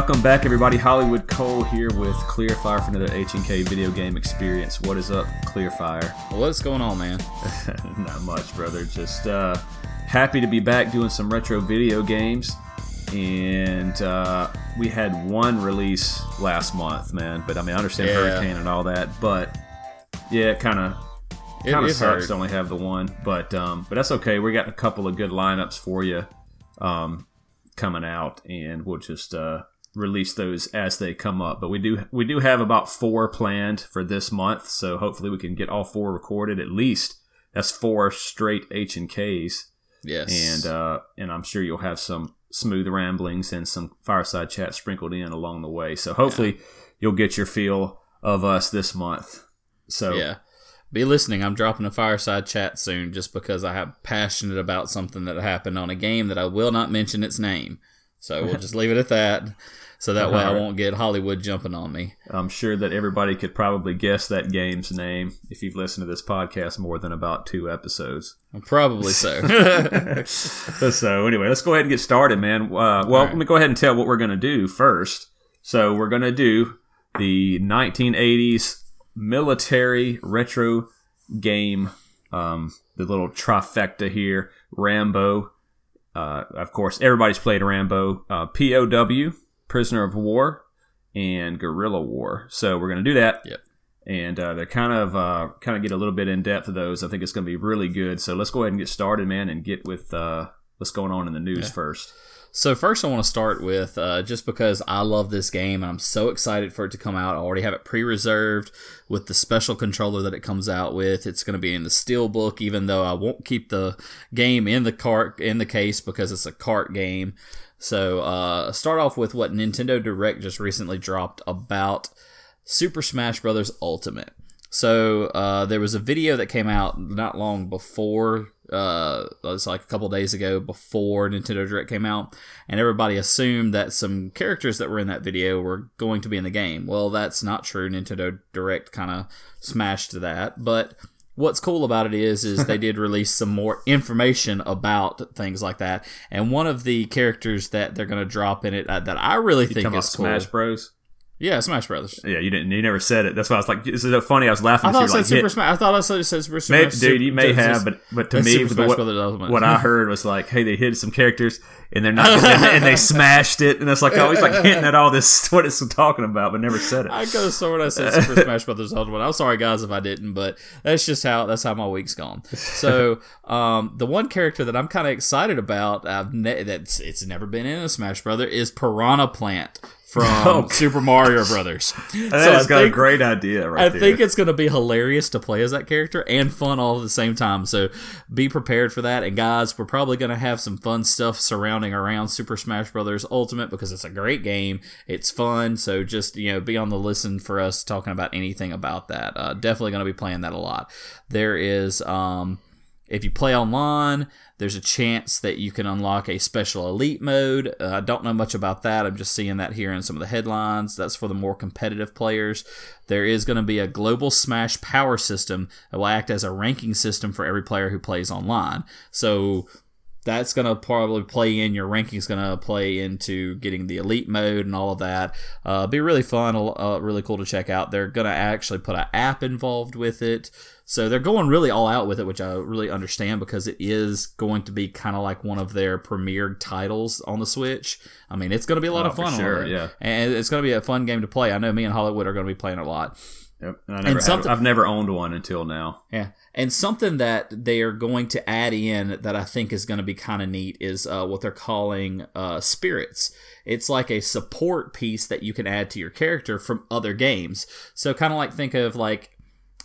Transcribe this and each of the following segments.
welcome back, everybody. Hollywood Cole here with Kleerfyre for another H&K video game experience. What is up, Kleerfyre? What's going on, man? Not much, brother. Just uh, happy to be back doing some retro video games. And uh, we had one release last month, man. But I mean, I understand Yeah. Hurricane and all that, but yeah, it kind of kind of sucks to only have the one, but um, but that's okay. We got a couple of good lineups for you um, coming out, and we'll just uh, release those as they come up. But we do we do have about four planned for this month, so hopefully we can get all four recorded at least. That's four straight H and Ks, Yes. and uh, and I'm sure you'll have some smooth ramblings and some fireside chat sprinkled in along the way. So hopefully you'll get your feel of us this month. So yeah. Be listening. I'm dropping a fireside chat soon just because I am passionate about something that happened on a game that I will not mention its name. So we'll just leave it at that. So that way I won't get Hollywood jumping on me. I'm sure that everybody could probably guess that game's name if you've listened to this podcast more than about two episodes. Probably so. so anyway, let's go ahead and get started, man. Uh, well, right. let me go ahead and tell what we're going to do first. So we're going to do the 1980s military retro game, um, the little trifecta here: Rambo. Uh, of course, everybody's played Rambo. Uh, POW, Prisoner of War, and Guerrilla War. So we're going to do that yep. and uh, they're kind of uh, kind of get a little bit in depth of those. I think it's going to be really good. So let's go ahead and get started, man, and get with uh, what's going on in the news Yeah. first. So first, I want to start with uh, just because I love this game and I'm so excited for it to come out. I already have it pre-reserved with the special controller that it comes out with. It's going to be in the steelbook, even though I won't keep the game in the cart in the case because it's a cart game. So uh, start off with what Nintendo Direct just recently dropped about Super Smash Bros. Ultimate. So uh, there was a video that came out not long before, uh, it's like a couple days ago before Nintendo Direct came out, and everybody assumed that some characters that were in that video were going to be in the game. Well, that's not true. Nintendo Direct kind of smashed that, but what's cool about it is is they did release some more information about things like that, and one of the characters that they're going to drop in it uh, that I really You think is cool. Smash Bros? Yeah, Smash Brothers. Yeah, you didn't. You never said it. That's why I was like, "This is so funny." I was laughing. I thought at said like, Super Smash. I thought I said Super Maybe, Smash. dude, you may have, but but to me, what, what I heard was like, "Hey, they hid some characters and they're not, and, and they smashed it," and it's like, oh, he's like hinting at all this what it's talking about, but never said it. I have sworn I said Super Smash Brothers Ultimate. I'm sorry, guys, if I didn't, but that's just how that's how my week's gone. So, um, the one character that I'm kind of excited about, I've ne- that's it's never been in a Smash Brother, is Piranha Plant from Oh, Super Mario Brothers. That so got a great idea right I there. think it's going to be hilarious to play as that character and fun all at the same time. So be prepared for that. And guys, we're probably going to have some fun stuff surrounding around Super Smash Brothers Ultimate because it's a great game. It's fun. So just you know, be on the listen for us talking about anything about that. Uh, definitely going to be playing that a lot. There is. Um, if you play online, there's a chance that you can unlock a special elite mode. Uh, I don't know much about that. I'm just seeing that here in some of the headlines. That's for the more competitive players. There is going to be a global Smash power system that will act as a ranking system for every player who plays online. So that's going to probably play in your rankings going to play into getting the elite mode and all of that uh, be really fun uh, really cool to check out they're going to actually put an app involved with it so they're going really all out with it which i really understand because it is going to be kind of like one of their premier titles on the switch i mean it's going to be a lot Oh, of fun sure, yeah. and it's going to be a fun game to play i know me and hollywood are going to be playing a lot Yep. And I never something- I've never owned one until now. yeah. And something that they are going to add in that I think is going to be kind of neat is uh, what they're calling uh, spirits. It's like a support piece that you can add to your character from other games. So, kind of like think of like.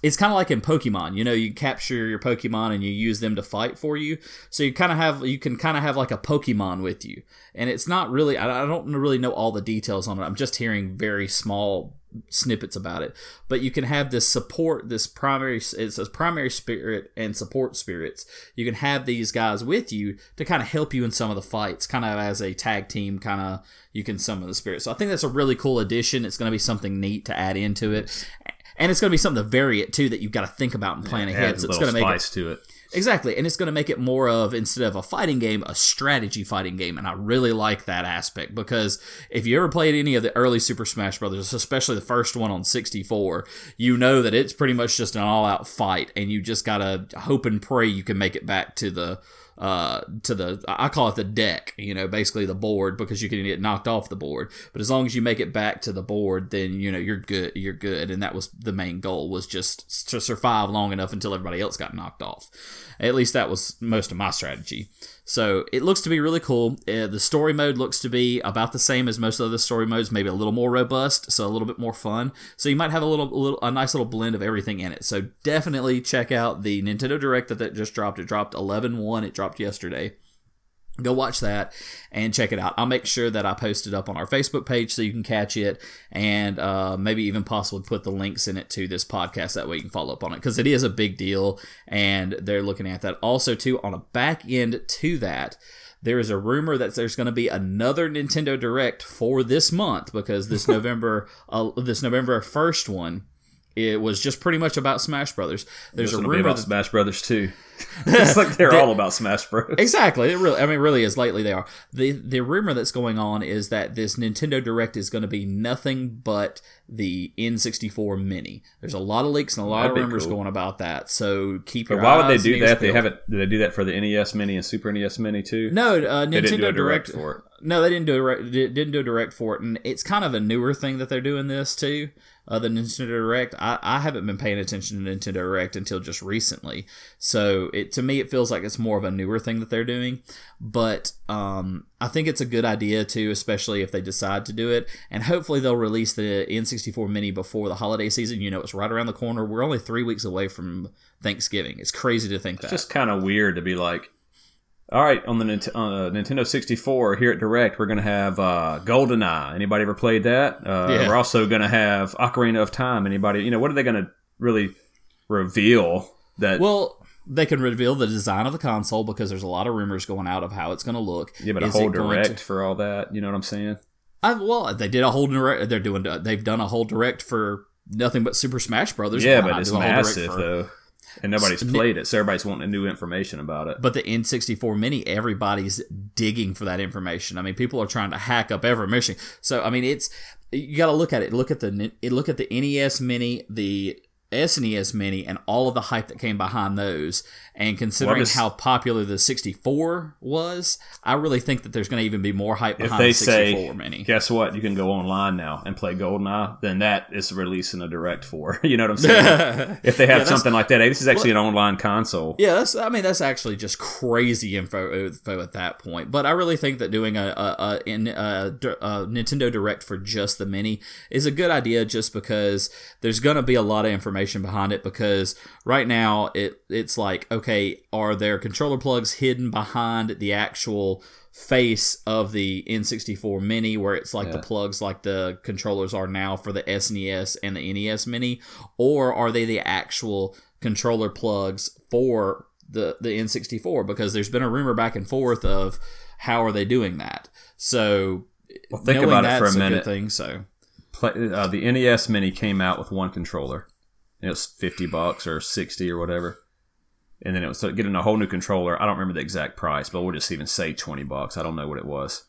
It's kind of like in Pokemon, you know, you capture your Pokemon and you use them to fight for you. So you kind of have, you can kind of have like a Pokemon with you. And it's not really, I don't really know all the details on it. I'm just hearing very small snippets about it. But you can have this support, this primary, it says primary spirit and support spirits. You can have these guys with you to kind of help you in some of the fights, kind of as a tag team, kind of you can summon the spirits. So I think that's a really cool addition. It's going to be something neat to add into it. And it's going to be something to vary it too that you've got to think about and plan ahead. So it's going to make it spice to it. Exactly, and it's going to make it more of instead of a fighting game, a strategy fighting game, and I really like that aspect because if you ever played any of the early Super Smash Brothers, especially the first one on 64, you know that it's pretty much just an all-out fight, and you just gotta hope and pray you can make it back to the uh, to the I call it the deck, you know, basically the board because you can get knocked off the board. But as long as you make it back to the board, then you know you're good. You're good, and that was the main goal was just to survive long enough until everybody else got knocked off. At least that was most of my strategy. So it looks to be really cool. Uh, the story mode looks to be about the same as most of the story modes, maybe a little more robust, so a little bit more fun. So you might have a little, a little, a nice little blend of everything in it. So definitely check out the Nintendo Direct that, that just dropped. It dropped 11-1. It dropped yesterday go watch that and check it out. I'll make sure that i post it up on our facebook page so you can catch it and uh, maybe even possibly put the links in it to this podcast. That way you can follow up on it because it is a big deal and they're looking at that. Also too on a back end to that there is a rumor that there's going to be another Nintendo Direct for this month because this November, uh, this November first one, it was just pretty much about Smash Brothers. There's a rumor about that, Smash Brothers too. it's like they're all about Smash Bros. Exactly. It really, I mean, really is. Lately, they are. the The rumor that's going on is that this Nintendo Direct is going to be nothing but the N64 Mini. There's a lot of leaks and a lot That'd of rumors cool. going about that. So keep your. But why would they do that? They haven't. Did they do that for the NES Mini and Super NES Mini too? No, uh, Nintendo direct, direct for it. No, they didn't do a didn't do a direct for it, and it's kind of a newer thing that they're doing this too uh, the Nintendo Direct. I, I haven't been paying attention to Nintendo Direct until just recently, so it to me it feels like it's more of a newer thing that they're doing. But um, I think it's a good idea too, especially if they decide to do it. And hopefully they'll release the N64 Mini before the holiday season. You know, it's right around the corner. We're only three weeks away from Thanksgiving. It's crazy to think it's that. It's just kind of weird to be like, all right, on the uh, Nintendo 64 here at Direct, we're going to have uh, GoldenEye. Anybody ever played that? Uh, yeah. We're also going to have Ocarina of Time. Anybody? You know, what are they going to really reveal? That well, they can reveal the design of the console because there's a lot of rumors going out of how it's going to look. Yeah, but Is a whole Direct to... for all that. You know what I'm saying? I, well, they did a whole direct. They're doing. They've done a whole direct for nothing but Super Smash Brothers. Yeah, but it's massive for, though and nobody's played it, so everybody's wanting new information about it. But the N64 Mini, everybody's digging for that information. I mean, people are trying to hack up every mission. So I mean, it's you got to look at it. Look at the look at the NES Mini, the SNES Mini, and all of the hype that came behind those. And considering well, how popular the 64 was, I really think that there's going to even be more hype behind the 64 say, Mini. Guess what? You can go online now and play GoldenEye. Then that is releasing a direct for. You know what I'm saying? if they have yeah, something like that, hey, this is actually well, an online console. Yeah, that's. I mean, that's actually just crazy info, info at that point. But I really think that doing a, a, a, a, a Nintendo Direct for just the Mini is a good idea, just because there's going to be a lot of information behind it. Because right now, it it's like okay okay, are there controller plugs hidden behind the actual face of the N64 Mini, where it's like yeah. the plugs like the controllers are now for the SNES and the NES Mini, or are they the actual controller plugs for the the N64? Because there's been a rumor back and forth of how are they doing that. So well, think about it for a minute. A thing, so Play, uh, the NES Mini came out with one controller. It was fifty bucks or sixty or whatever and then it was getting a whole new controller. I don't remember the exact price, but we'll just even say twenty bucks. I don't know what it was.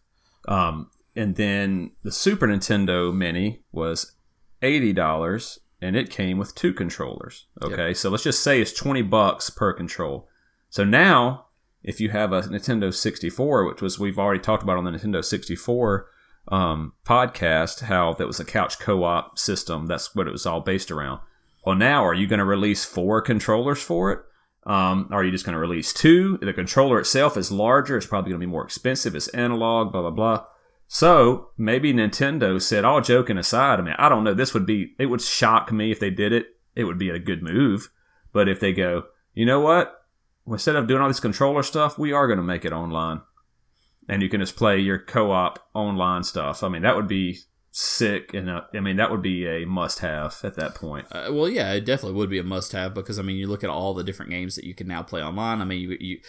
Um, and then the Super Nintendo Mini was eighty dollars, and it came with two controllers. Okay, yep. so let's just say it's twenty bucks per control. So now, if you have a Nintendo sixty four, which was we've already talked about on the Nintendo sixty four um, podcast, how that was a couch co op system. That's what it was all based around. Well, now are you going to release four controllers for it? Um, are you just going to release two? The controller itself is larger. It's probably going to be more expensive. It's analog, blah, blah, blah. So maybe Nintendo said, all joking aside, I mean, I don't know. This would be, it would shock me if they did it. It would be a good move. But if they go, you know what? Instead of doing all this controller stuff, we are going to make it online. And you can just play your co op online stuff. I mean, that would be sick, and uh, I mean that would be a must-have at that point. Uh, well, yeah, it definitely would be a must-have because I mean, you look at all the different games that you can now play online. I mean, you, you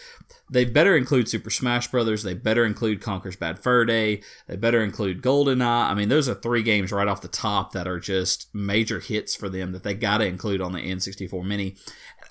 they better include Super Smash Brothers. They better include Conker's Bad Fur Day. They better include GoldenEye. I mean, those are three games right off the top that are just major hits for them that they got to include on the N64 Mini.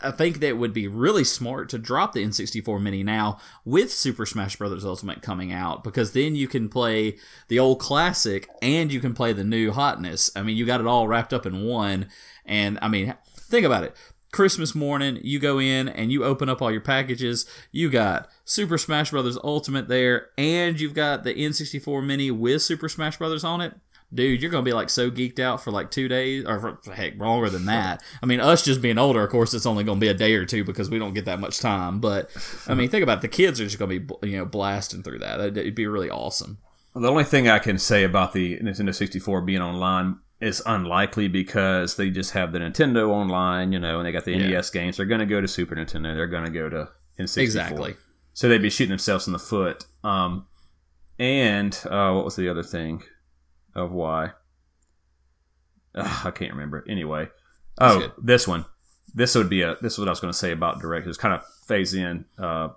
I think that would be really smart to drop the N64 Mini now with Super Smash Bros. Ultimate coming out because then you can play the old classic and you can play the new hotness. I mean, you got it all wrapped up in one. And I mean, think about it. Christmas morning, you go in and you open up all your packages. You got Super Smash Bros. Ultimate there, and you've got the N64 Mini with Super Smash Bros. on it dude, you're gonna be like so geeked out for like two days, or for, heck, longer than that. I mean, us just being older, of course, it's only gonna be a day or two because we don't get that much time. But I mean, think about it, the kids are just gonna be you know blasting through that. It'd be really awesome. The only thing I can say about the Nintendo 64 being online is unlikely because they just have the Nintendo online, you know, and they got the yeah. NES games. They're going to go to Super Nintendo. They're going to go to N64. Exactly. So they'd be shooting themselves in the foot. Um, and uh, what was the other thing? Of why. Ugh, I can't remember. Anyway, oh, this one. This would be a. This is what I was going to say about direct. It's kind of phase in, uh,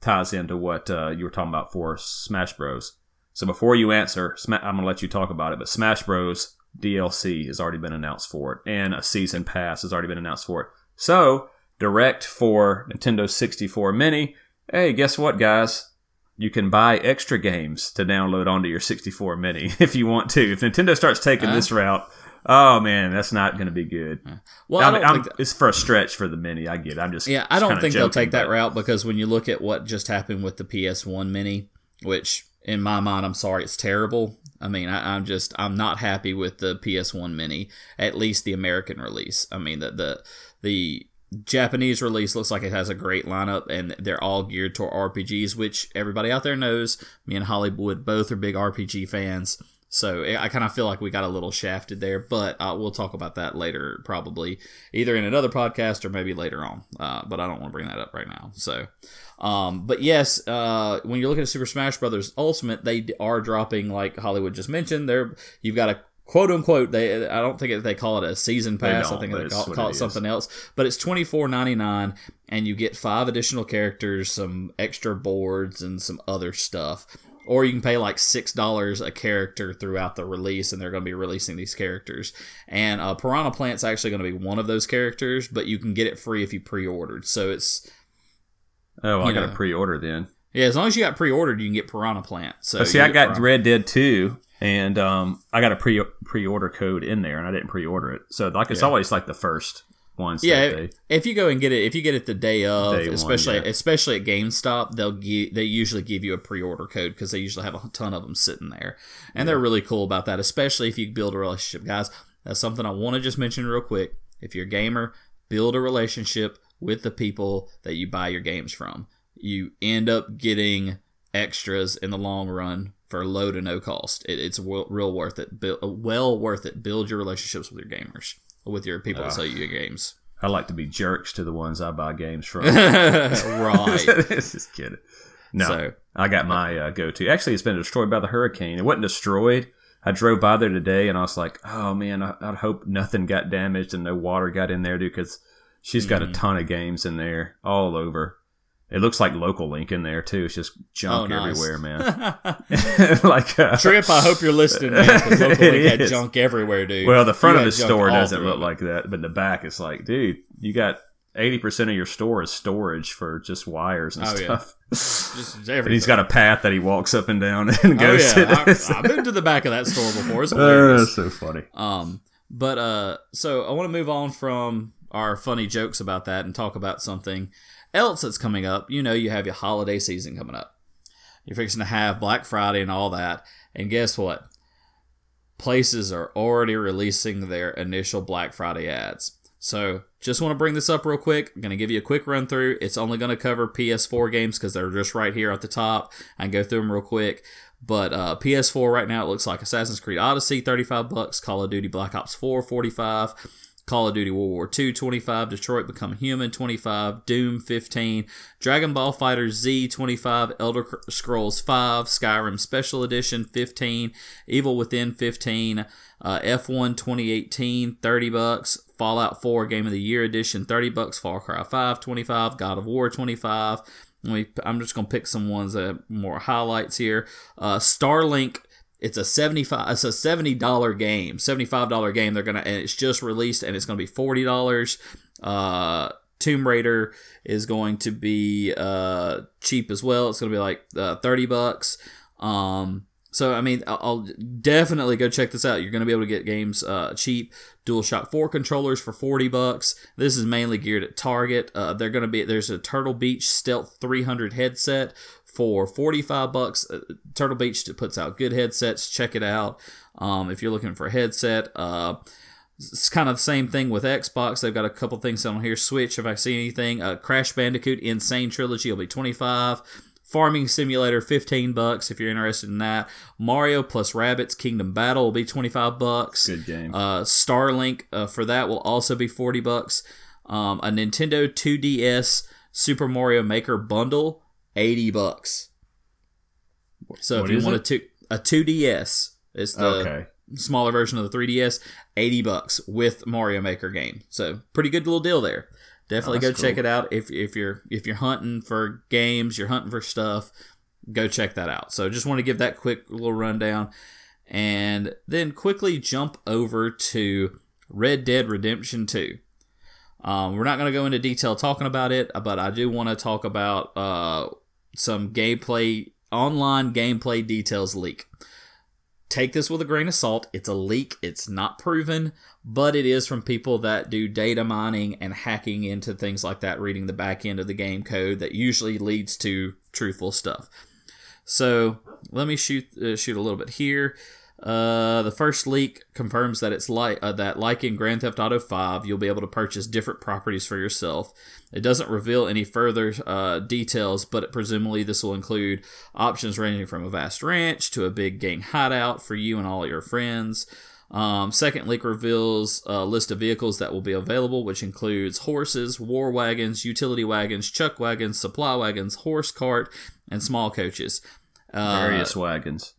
ties into what uh, you were talking about for Smash Bros. So before you answer, I'm going to let you talk about it. But Smash Bros. DLC has already been announced for it, and a season pass has already been announced for it. So direct for Nintendo 64 Mini. Hey, guess what, guys? You can buy extra games to download onto your 64 mini if you want to. If Nintendo starts taking uh, this route, oh man, that's not going to be good. Well, I I that, it's for a stretch for the mini. I get. It. I'm just yeah. I don't think joking, they'll take that route because when you look at what just happened with the PS1 mini, which in my mind, I'm sorry, it's terrible. I mean, I, am just I'm not happy with the PS1 mini, at least the American release. I mean, the the the Japanese release looks like it has a great lineup, and they're all geared toward RPGs, which everybody out there knows. Me and Hollywood both are big RPG fans, so I kind of feel like we got a little shafted there. But uh, we'll talk about that later, probably either in another podcast or maybe later on. Uh, but I don't want to bring that up right now. So, um, but yes, uh, when you're looking at Super Smash Brothers Ultimate, they are dropping like Hollywood just mentioned. There, you've got a quote unquote they I don't think they call it a season pass. I think they call, call it, it something else. But it's twenty four ninety nine, and you get five additional characters, some extra boards, and some other stuff. Or you can pay like six dollars a character throughout the release, and they're going to be releasing these characters. And uh, Piranha Plant's actually going to be one of those characters, but you can get it free if you pre-ordered. So it's oh, well, I got to pre-order then. Yeah, as long as you got pre-ordered, you can get Piranha Plant. So see, I got Piranha. Red Dead 2 and um, I got a pre pre order code in there, and I didn't pre order it. So like it's yeah. always like the first ones. Yeah, they, if you go and get it, if you get it the day of, day especially one, yeah. especially at GameStop, they'll give they usually give you a pre order code because they usually have a ton of them sitting there, and yeah. they're really cool about that. Especially if you build a relationship, guys. That's something I want to just mention real quick. If you're a gamer, build a relationship with the people that you buy your games from. You end up getting extras in the long run for low to no cost. It, it's real worth it. well worth it. Build your relationships with your gamers, with your people uh, that sell you your games. I like to be jerks to the ones I buy games from. right. Just kidding. No, so, I got my uh, go-to. Actually, it's been destroyed by the hurricane. It wasn't destroyed. I drove by there today, and I was like, "Oh man, I, I hope nothing got damaged and no water got in there, dude." Because she's got mm-hmm. a ton of games in there, all over. It looks like local link in there too. It's just junk oh, nice. everywhere, man. like uh, Trip, I hope you're listening, man. Local link had junk everywhere, dude. Well, the front you of the store doesn't look like that, but the back is like, dude, you got eighty percent of your store is storage for just wires and oh, stuff. Yeah. Just and he's got a path that he walks up and down and oh, goes. Oh, yeah. I, have been to the back of that store before. It's hilarious. Uh, so funny. Um, but uh, so I want to move on from our funny jokes about that and talk about something else that's coming up, you know, you have your holiday season coming up. You're fixing to have Black Friday and all that. And guess what? Places are already releasing their initial Black Friday ads. So, just want to bring this up real quick. I'm going to give you a quick run through. It's only going to cover PS4 games because they're just right here at the top. I can go through them real quick. But uh, PS4 right now it looks like Assassin's Creed Odyssey 35 bucks, Call of Duty Black Ops 4 45, Call of Duty World War II 25, Detroit Become Human 25, Doom 15, Dragon Ball FighterZ 25, Elder Scrolls 5, Skyrim Special Edition 15, Evil Within 15, uh, F1 2018 30 bucks, Fallout 4 Game of the Year Edition 30 bucks, Far Cry 5 25, God of War 25. I'm just gonna pick some ones that more highlights here. Uh, Starlink it's a 75 it's a $70 game $75 game they're gonna and it's just released and it's gonna be $40 uh tomb raider is going to be uh cheap as well it's gonna be like uh, 30 bucks um so I mean, I'll definitely go check this out. You're going to be able to get games uh, cheap. DualShock 4 controllers for 40 bucks. This is mainly geared at Target. Uh, they're going to be there's a Turtle Beach Stealth 300 headset for 45 bucks. Uh, Turtle Beach puts out good headsets. Check it out. Um, if you're looking for a headset, uh, it's kind of the same thing with Xbox. They've got a couple things on here. Switch, if I see anything, uh, Crash Bandicoot N. Sane Trilogy will be 25. Farming Simulator, 15 bucks if you're interested in that. Mario plus Rabbids Kingdom Battle will be 25 bucks. Good game. Uh, Starlink uh, for that will also be 40 bucks. Um, a Nintendo 2DS Super Mario Maker bundle 80 bucks. So What if you want it? a, two, a 2DS, it's the Okay. smaller version of the 3DS, 80 bucks with Mario Maker game. So pretty good little deal there. Definitely Oh, go that's check it out if if you're if you're hunting for games, you're hunting for stuff, go check that out. So just want to give that quick little rundown and then quickly jump over to Red Dead Redemption 2. Um, we're not going to go into detail talking about it, but I do want to talk about uh, some gameplay, online gameplay details leak. Take this with a grain of salt. It's a leak, it's not proven, but it is from people that do data mining and hacking into things like that, reading the back end of the game code that usually leads to truthful stuff. So let me shoot uh, shoot a little bit here. Uh, the first leak confirms that it's like uh, that, like in Grand Theft Auto 5, you'll be able to purchase different properties for yourself. It doesn't reveal any further uh, details, but presumably this will include options ranging from a vast ranch to a big gang hideout for you and all your friends. Um, second leak reveals a list of vehicles that will be available, which includes horses, war wagons, utility wagons, chuck wagons, supply wagons, horse cart, and small coaches. Uh, Various wagons.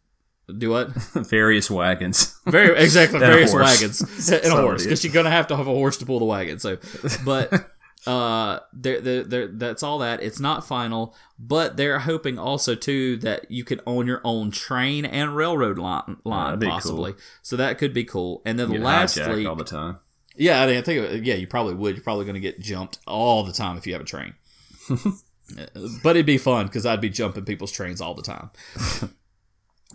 Do what? Various wagons. Very exactly various wagons and a horse because you're gonna have to have a horse to pull the wagon. So, but uh, there, there, there, that's all that. It's not final, but they're hoping also too that you could own your own train and railroad line, line be possibly. So that could be cool. And then lastly, all the time. yeah, I, mean, I think uh, yeah, you probably would. You're probably going to get jumped all the time if you have a train. But it'd be fun because I'd be jumping people's trains all the time.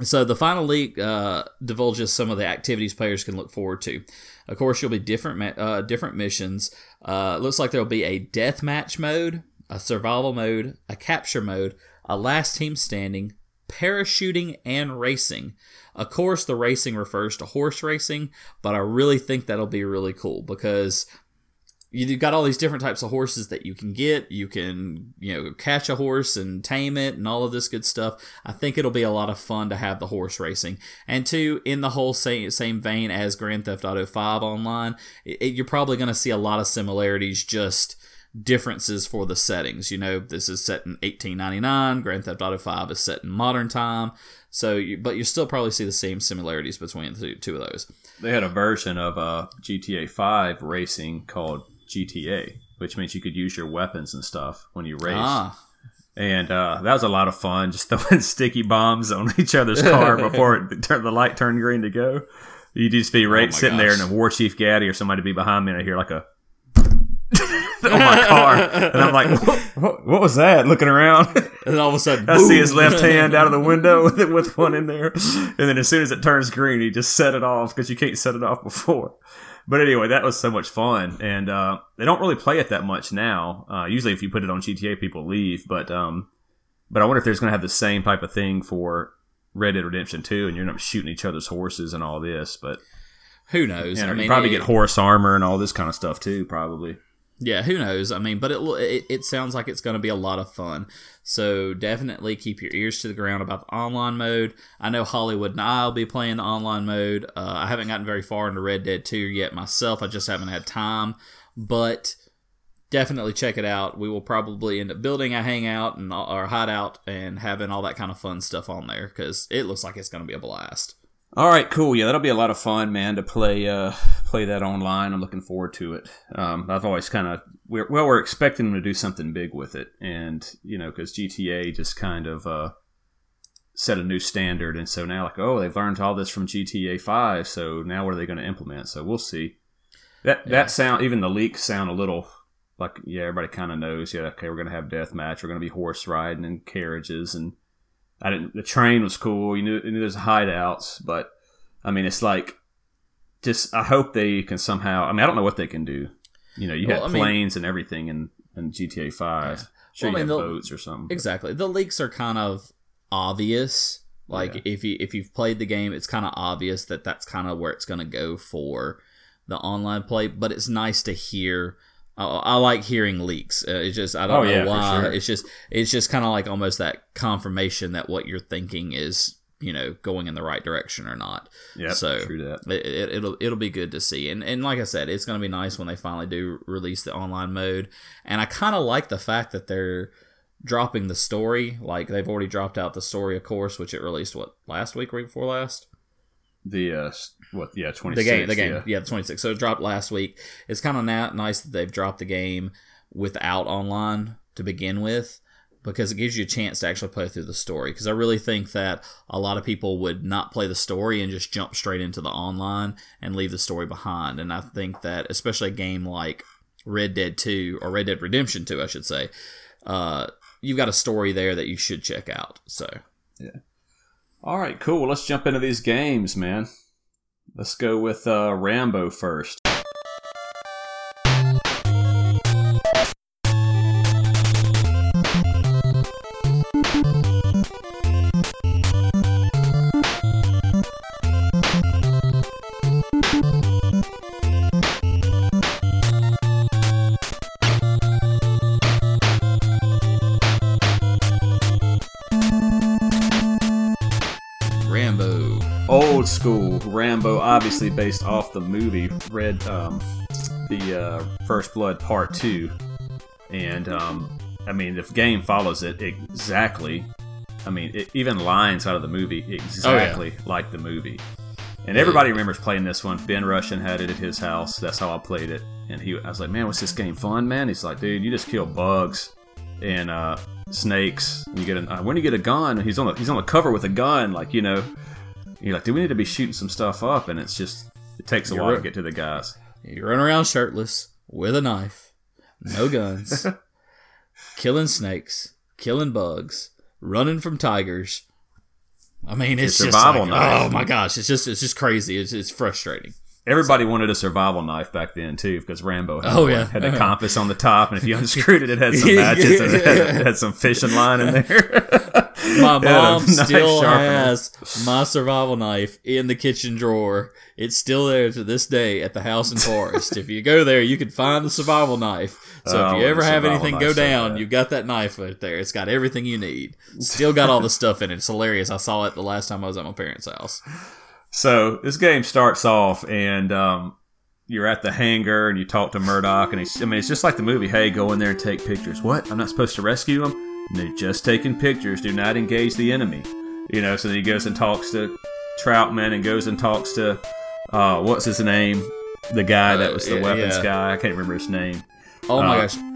So the final leak uh, divulges some of the activities players can look forward to. Of course, you'll be different ma- uh, different missions. Uh, looks like there'll be a death match mode, a survival mode, a capture mode, a last team standing, parachuting, and racing. Of course, the racing refers to horse racing, but I really think that'll be really cool because you've got all these different types of horses that you can get. You can, you know, catch a horse and tame it and all of this good stuff. I think it'll be a lot of fun to have the horse racing. And two, in the whole same, same vein as Grand Theft Auto 5 online, it, you're probably going to see a lot of similarities, just differences for the settings. You know, this is set in 1899, Grand Theft Auto 5 is set in modern time. So, you, but you still probably see the same similarities between the two, two of those. They had a version of uh, GTA 5 racing called GTA, which means you could use your weapons and stuff when you race. Ah, And uh, that was a lot of fun, just throwing sticky bombs on each other's car before it, turn- the light turned green to go. You'd just be right Oh sitting there, and a War Chief Gaddy or somebody be behind me, and I hear like a on my car, and I'm like, what, what, what was that? Looking around, and all of a sudden, I see his left hand out of the window with, it, with one in there, and then as soon as it turns green, he just set it off because you can't set it off before. But anyway, that was so much fun, and uh, they don't really play it that much now. Uh, usually, if you put it on GTA, people leave. But um, but I wonder if there's going to have the same type of thing for Red Dead Redemption 2, and you're not shooting each other's horses and all this. But Who knows? and I you mean, probably it- get horse armor and all this kind of stuff too. Probably. Yeah, who knows? I mean, but it it, it sounds like it's going to be a lot of fun. So definitely keep your ears to the ground about the online mode. I know Hollywood and I'll be playing the online mode. Uh, I haven't gotten very far into Red Dead 2 yet myself. I just haven't had time, but definitely check it out. We will probably end up building a hangout and a hideout and having all that kind of fun stuff on there because it looks like it's going to be a blast. All right, cool. Yeah, that'll be a lot of fun, man, to play uh, play that online. I'm looking forward to it. Um, I've always kind of we're, well, we're expecting them to do something big with it, and you know, because GTA just kind of uh, set a new standard, and so now like, oh, they've learned all this from GTA Five, so now what are they going to implement? So we'll see. That that sound even the leaks sound a little like yeah, everybody kind of knows. Yeah, okay, we're going to have death match. We're going to be horse riding and carriages and I didn't. The train was cool. You knew, you knew there's hideouts, but I mean, it's like just. I hope they can somehow. I mean, I don't know what they can do. You know, you well, have planes mean, and everything in, in GTA Five. Yeah. Sure, well, I mean, have boats or something. Exactly. The leaks are kind of obvious. Like yeah. if you if you've played the game, it's kind of obvious that that's kind of where it's going to go for the online play. But it's nice to hear I, I like hearing leaks. Uh, it's just I don't oh, know yeah, why. Sure. It's just it's just kind of like almost that confirmation that what you're thinking is you know going in the right direction or not. Yeah, so. It, will it, it'll, it'll be good to see. And and like I said, it's going to be nice when they finally do release the online mode. And I kind of like the fact that they're dropping the story. Like they've already dropped out the story, of course, which it released what last week, week before last. The uh, what? Yeah, twenty. The game, the game, yeah, yeah the twenty six. So it dropped last week. It's kind of na- nice that they've dropped the game without online to begin with because it gives you a chance to actually play through the story. Because I really think that a lot of people would not play the story and just jump straight into the online and leave the story behind. And I think that especially a game like Red Dead Two or Red Dead Redemption Two, I should say, uh, you've got a story there that you should check out. So yeah. All right, cool. Let's jump into these games, man. Let's go with uh, Rambo first. School Rambo, obviously based off the movie Red, um, the uh, First Blood Part Two, and um, I mean the game follows it exactly. I mean, it even lines out of the movie exactly oh, yeah. like the movie. And everybody remembers playing this one. Ben Russian had it at his house. That's how I played it. And he, I was like, "Man, what's this game fun, man?" He's like, "Dude, you just kill bugs and uh, snakes. You get a, uh, when you get a gun. He's on the he's on the cover with a gun, like you know." You're like, do we need to be shooting some stuff up? And it's just it takes a you're while to get to the guys. You run around shirtless with a knife, no guns, killing snakes, killing bugs, running from tigers. I mean, it's, it's just like, oh my gosh, it's just it's just crazy. It's it's frustrating. Everybody wanted a survival knife back then too, because Rambo had, oh, yeah. had oh, a compass on the top, and if you unscrewed it, it had some matches and it had, it had some fishing line in there. my mom still has my survival knife in the kitchen drawer. It's still there to this day at the house in Forest. if you go there, you can find the survival knife. So oh, if you ever have anything go down, you've got that knife right there. It's got everything you need. Still got all the stuff in it. It's hilarious. I saw it the last time I was at my parents' house. So this game starts off, and um, you're at the hangar, and you talk to Murdock, and he's, I mean, it's just like the movie. Hey, go in there and take pictures. What? I'm not supposed to rescue him? They're just taking pictures. Do not engage the enemy. You know. So then he goes and talks to Trautman, and goes and talks to uh, what's his name? The guy that was the uh, weapons yeah. guy. I can't remember his name. Oh my uh, gosh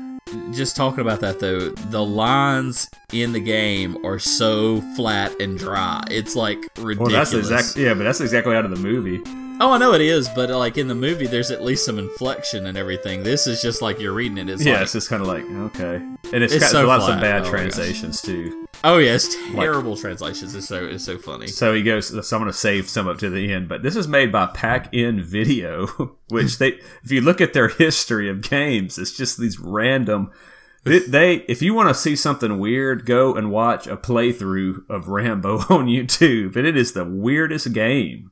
just talking about that though, the lines in the game are so flat and dry. It's like ridiculous. Well, that's exactly yeah, but that's exactly out of the movie. Oh, I know it is, but like in the movie, there's at least some inflection and everything. This is just like you're reading it. It's yeah, like, it's just kind of like okay, and it's, it's got so lots of bad oh, translations too. Oh yeah, it's terrible like, translations. It's so it's so funny. So he goes. So I'm going to save some up to the end, but this is made by Pack In Video, which they, if you look at their history of games, it's just these random. They, they if you want to see something weird, go and watch a playthrough of Rambo on YouTube, and it is the weirdest game.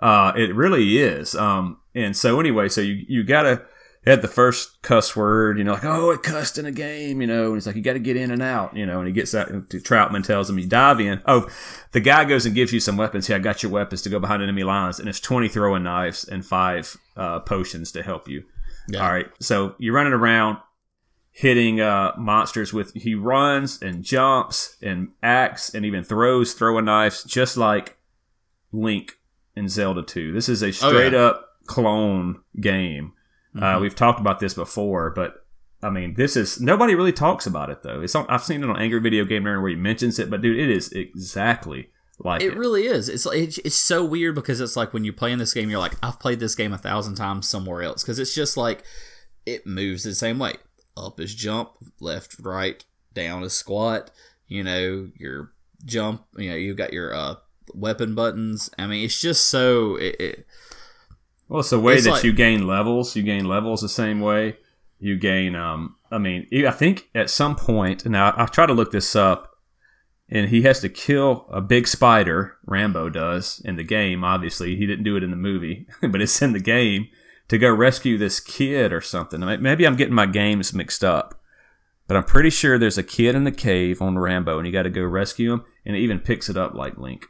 Uh, it really is. Um, and so anyway, so you you gotta had the first cuss word, you know, like, oh, it cussed in a game, you know, and he's like, you got to get in and out, you know, and he gets out, and Trautman tells him, you dive in. Oh, the guy goes and gives you some weapons. Hey, I got your weapons to go behind enemy lines, and it's 20 throwing knives and five uh, potions to help you. Yeah. All right, so you're running around hitting uh, monsters with, he runs and jumps and acts and even throws throwing knives, just like Link in Zelda 2. This is a straight Oh, yeah. up clone game. Uh, we've talked about this before, but I mean, this is nobody really talks about it though. It's on, I've seen it on Angry Video Game Nerd where he mentions it, but dude, it is exactly like it. It really is. It's like it's, it's so weird because it's like when you play in this game, you're like, I've played this game a thousand times somewhere else because it's just like it moves the same way. Up is jump, left, right, down is squat. You know, your jump. You know, you've got your uh, weapon buttons. I mean, it's just so. It, it, well, it's the way it's that like- you gain levels. You gain levels the same way. You gain. Um, I mean, I think at some point. Now I try to look this up, and he has to kill a big spider. Rambo does in the game. Obviously, he didn't do it in the movie, but it's in the game to go rescue this kid or something. I mean, Maybe I'm getting my games mixed up, but I'm pretty sure there's a kid in the cave on Rambo, and you got to go rescue him. And it even picks it up like Link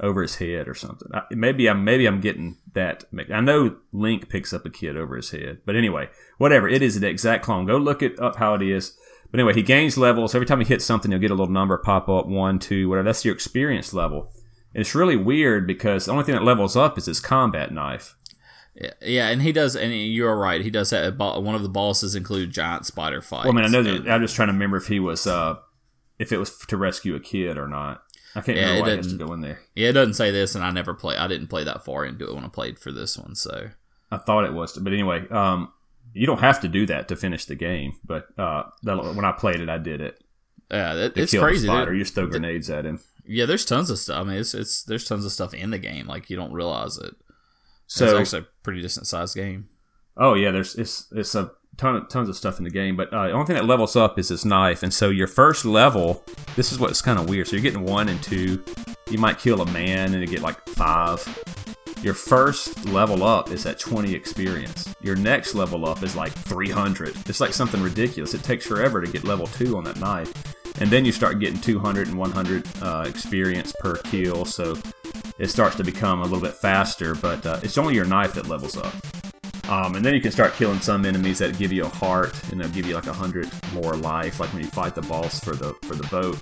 over his head or something. I, maybe I'm maybe I'm getting that. I know Link picks up a kid over his head, but anyway, whatever. It is the exact clone. Go look it up how it is. But anyway, he gains levels every time he hits something. You'll get a little number pop up one, two, whatever. That's your experience level. And it's really weird because the only thing that levels up is his combat knife. yeah, yeah, and he does, and you're right. He does have one of the bosses include giant spider fights. Well, I mean, I know that. I'm just trying to remember if he was, uh, if it was to rescue a kid or not. I can't Yeah, remember it why has to go in there. Yeah, it doesn't say this, and I never play. I didn't play that far into it when I played for this one. So I thought it was, but anyway, um, you don't have to do that to finish the game. But uh, that, when I played it, I did it. yeah, that, it's crazy. The spider. You just throw grenades at him. Yeah, there's tons of stuff. I mean, it's it's there's tons of stuff in the game. Like you don't realize it. So, it's actually a pretty decent sized game. oh yeah, there's it's it's a ton of tons of stuff in the game. But uh, the only thing that levels up is this knife, and so your first level, this is what's kind of weird. So you're getting one and two. You might kill a man and you get like five. Your first level up is at 20 experience. Your next level up is like 300. It's like something ridiculous. It takes forever to get level 2 on that knife. And then you start getting 200 and 100 uh, experience per kill. So it starts to become a little bit faster, but uh, it's only your knife that levels up. Um, and then you can start killing some enemies that give you a heart, and they'll give you like a hundred more life, like when you fight the boss for the for the boat.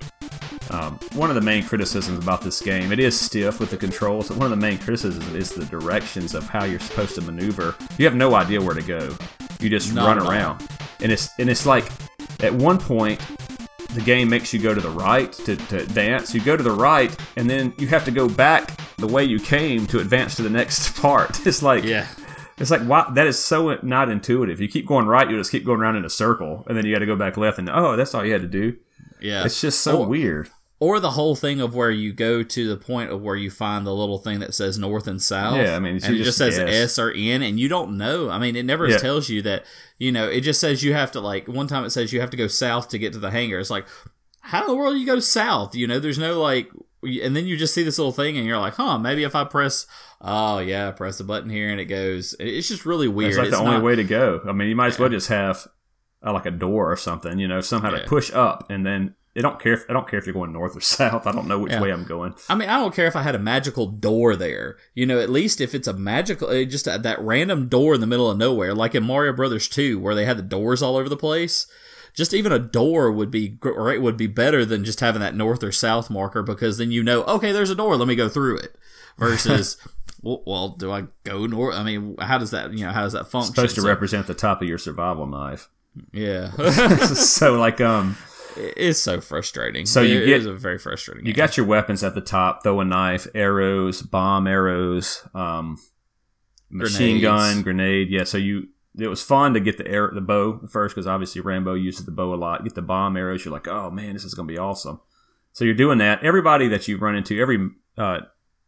Um, one of the main criticisms about this game, it is stiff with the controls. But one of the main criticisms is the directions of how you're supposed to maneuver. You have no idea where to go. You just Not run all. around, and it's and it's like at one point the game makes you go to the right to, to advance. You go to the right, and then you have to go back the way you came to advance to the next part. It's like Yeah, it's like wow, that is so not intuitive. You keep going right, you just keep going around in a circle, and then you got to go back left, and oh, that's all you had to do. yeah. It's just so Or- weird. or the whole thing of where you go to the point of where you find the little thing that says north and south. Yeah, I mean, and it just just says S. S or N, and you don't know. I mean, it never Yeah. tells you that. You know, it just says you have to like. One time it says you have to go south to get to the hangar. It's like, how in the world do you go south? You know, there's no like. And then you just see this little thing, and you're like, huh? Maybe if I press, oh yeah, press the button here, and it goes. It's just really weird. It's like the only not- way to go. I mean, you might as well just have uh, like a door or something, you know, somehow Yeah. to push up, and then I don't care. If, I don't care if you're going north or south. I don't know which Yeah. way I'm going. I mean, I don't care if I had a magical door there. You know, at least if it's a magical, uh, just a, that random door in the middle of nowhere, like in Mario Brothers 2, where they had the doors all over the place. Just even a door would be great, would be better than just having that north or south marker because then you know, okay, there's a door, let me go through it. Versus, well, do I go north? I mean, how does that, you know, how does that function? supposed to So- represent the top of your survival knife. yeah, so like um it's so frustrating. So you It get- is a very frustrating. you game. got your weapons at the top, throw a knife, arrows, bomb arrows, um machine Grenades. gun, grenade. Yeah, so you it was fun to get the air the bow first because obviously Rambo uses the bow a lot. Get the bomb arrows, you're like, oh man, this is gonna be awesome. So you're doing that. Everybody that you run into, every uh,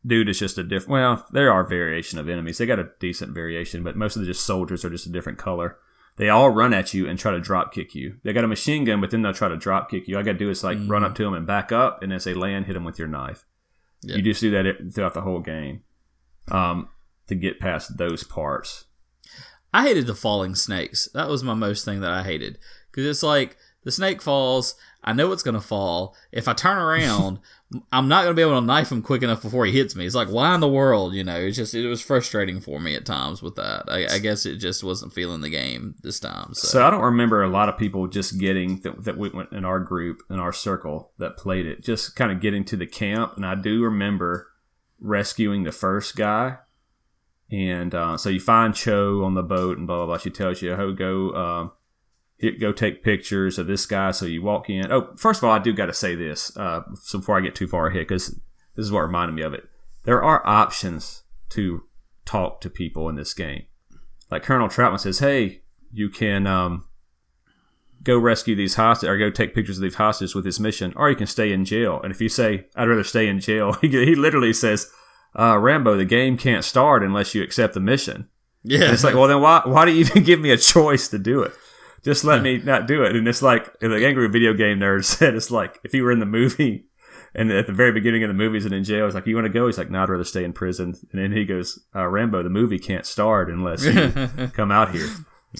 dude is just a different. Well, there are variation of enemies. They got a decent variation, but most of the just soldiers are just a different color. They all run at you and try to drop kick you. They got a machine gun, but then they'll try to drop kick you. All I got to do is like run up to them and back up, and as they land, hit them with your knife. Yeah. You just do that throughout the whole game um, to get past those parts. I hated the falling snakes. That was my most thing that I hated because it's like the snake falls. I know it's gonna fall. If I turn around, I'm not gonna be able to knife him quick enough before he hits me. It's like, why in the world? You know, it's just it was frustrating for me at times with that. I, I guess it just wasn't feeling the game this time. So, So I don't remember a lot of people just getting that, that we went in our group in our circle that played it, just kind of getting to the camp. And I do remember rescuing the first guy. And uh, so you find Cho on the boat and blah blah blah. She tells you, "Oh, go, um, go take pictures of this guy." So you walk in. Oh, first of all, I do got to say this uh, so before I get too far ahead because this is what reminded me of it. There are options to talk to people in this game. Like Colonel Trautman says, "Hey, you can um, go rescue these hostages or go take pictures of these hostages with this mission, or you can stay in jail." And if you say, "I'd rather stay in jail," he, he literally says, uh, "Rambo, the game can't start unless you accept the mission." yeah, And it's like, well, then why why do you even give me a choice to do it? Just let me not do it. And it's like the angry video game nerd said, it's like if he were in the movie and at the very beginning of the movie he's in jail, it's like, you want to go? He's like, no, I'd rather stay in prison. And then he goes, uh, Rambo, the movie can't start unless you come out here.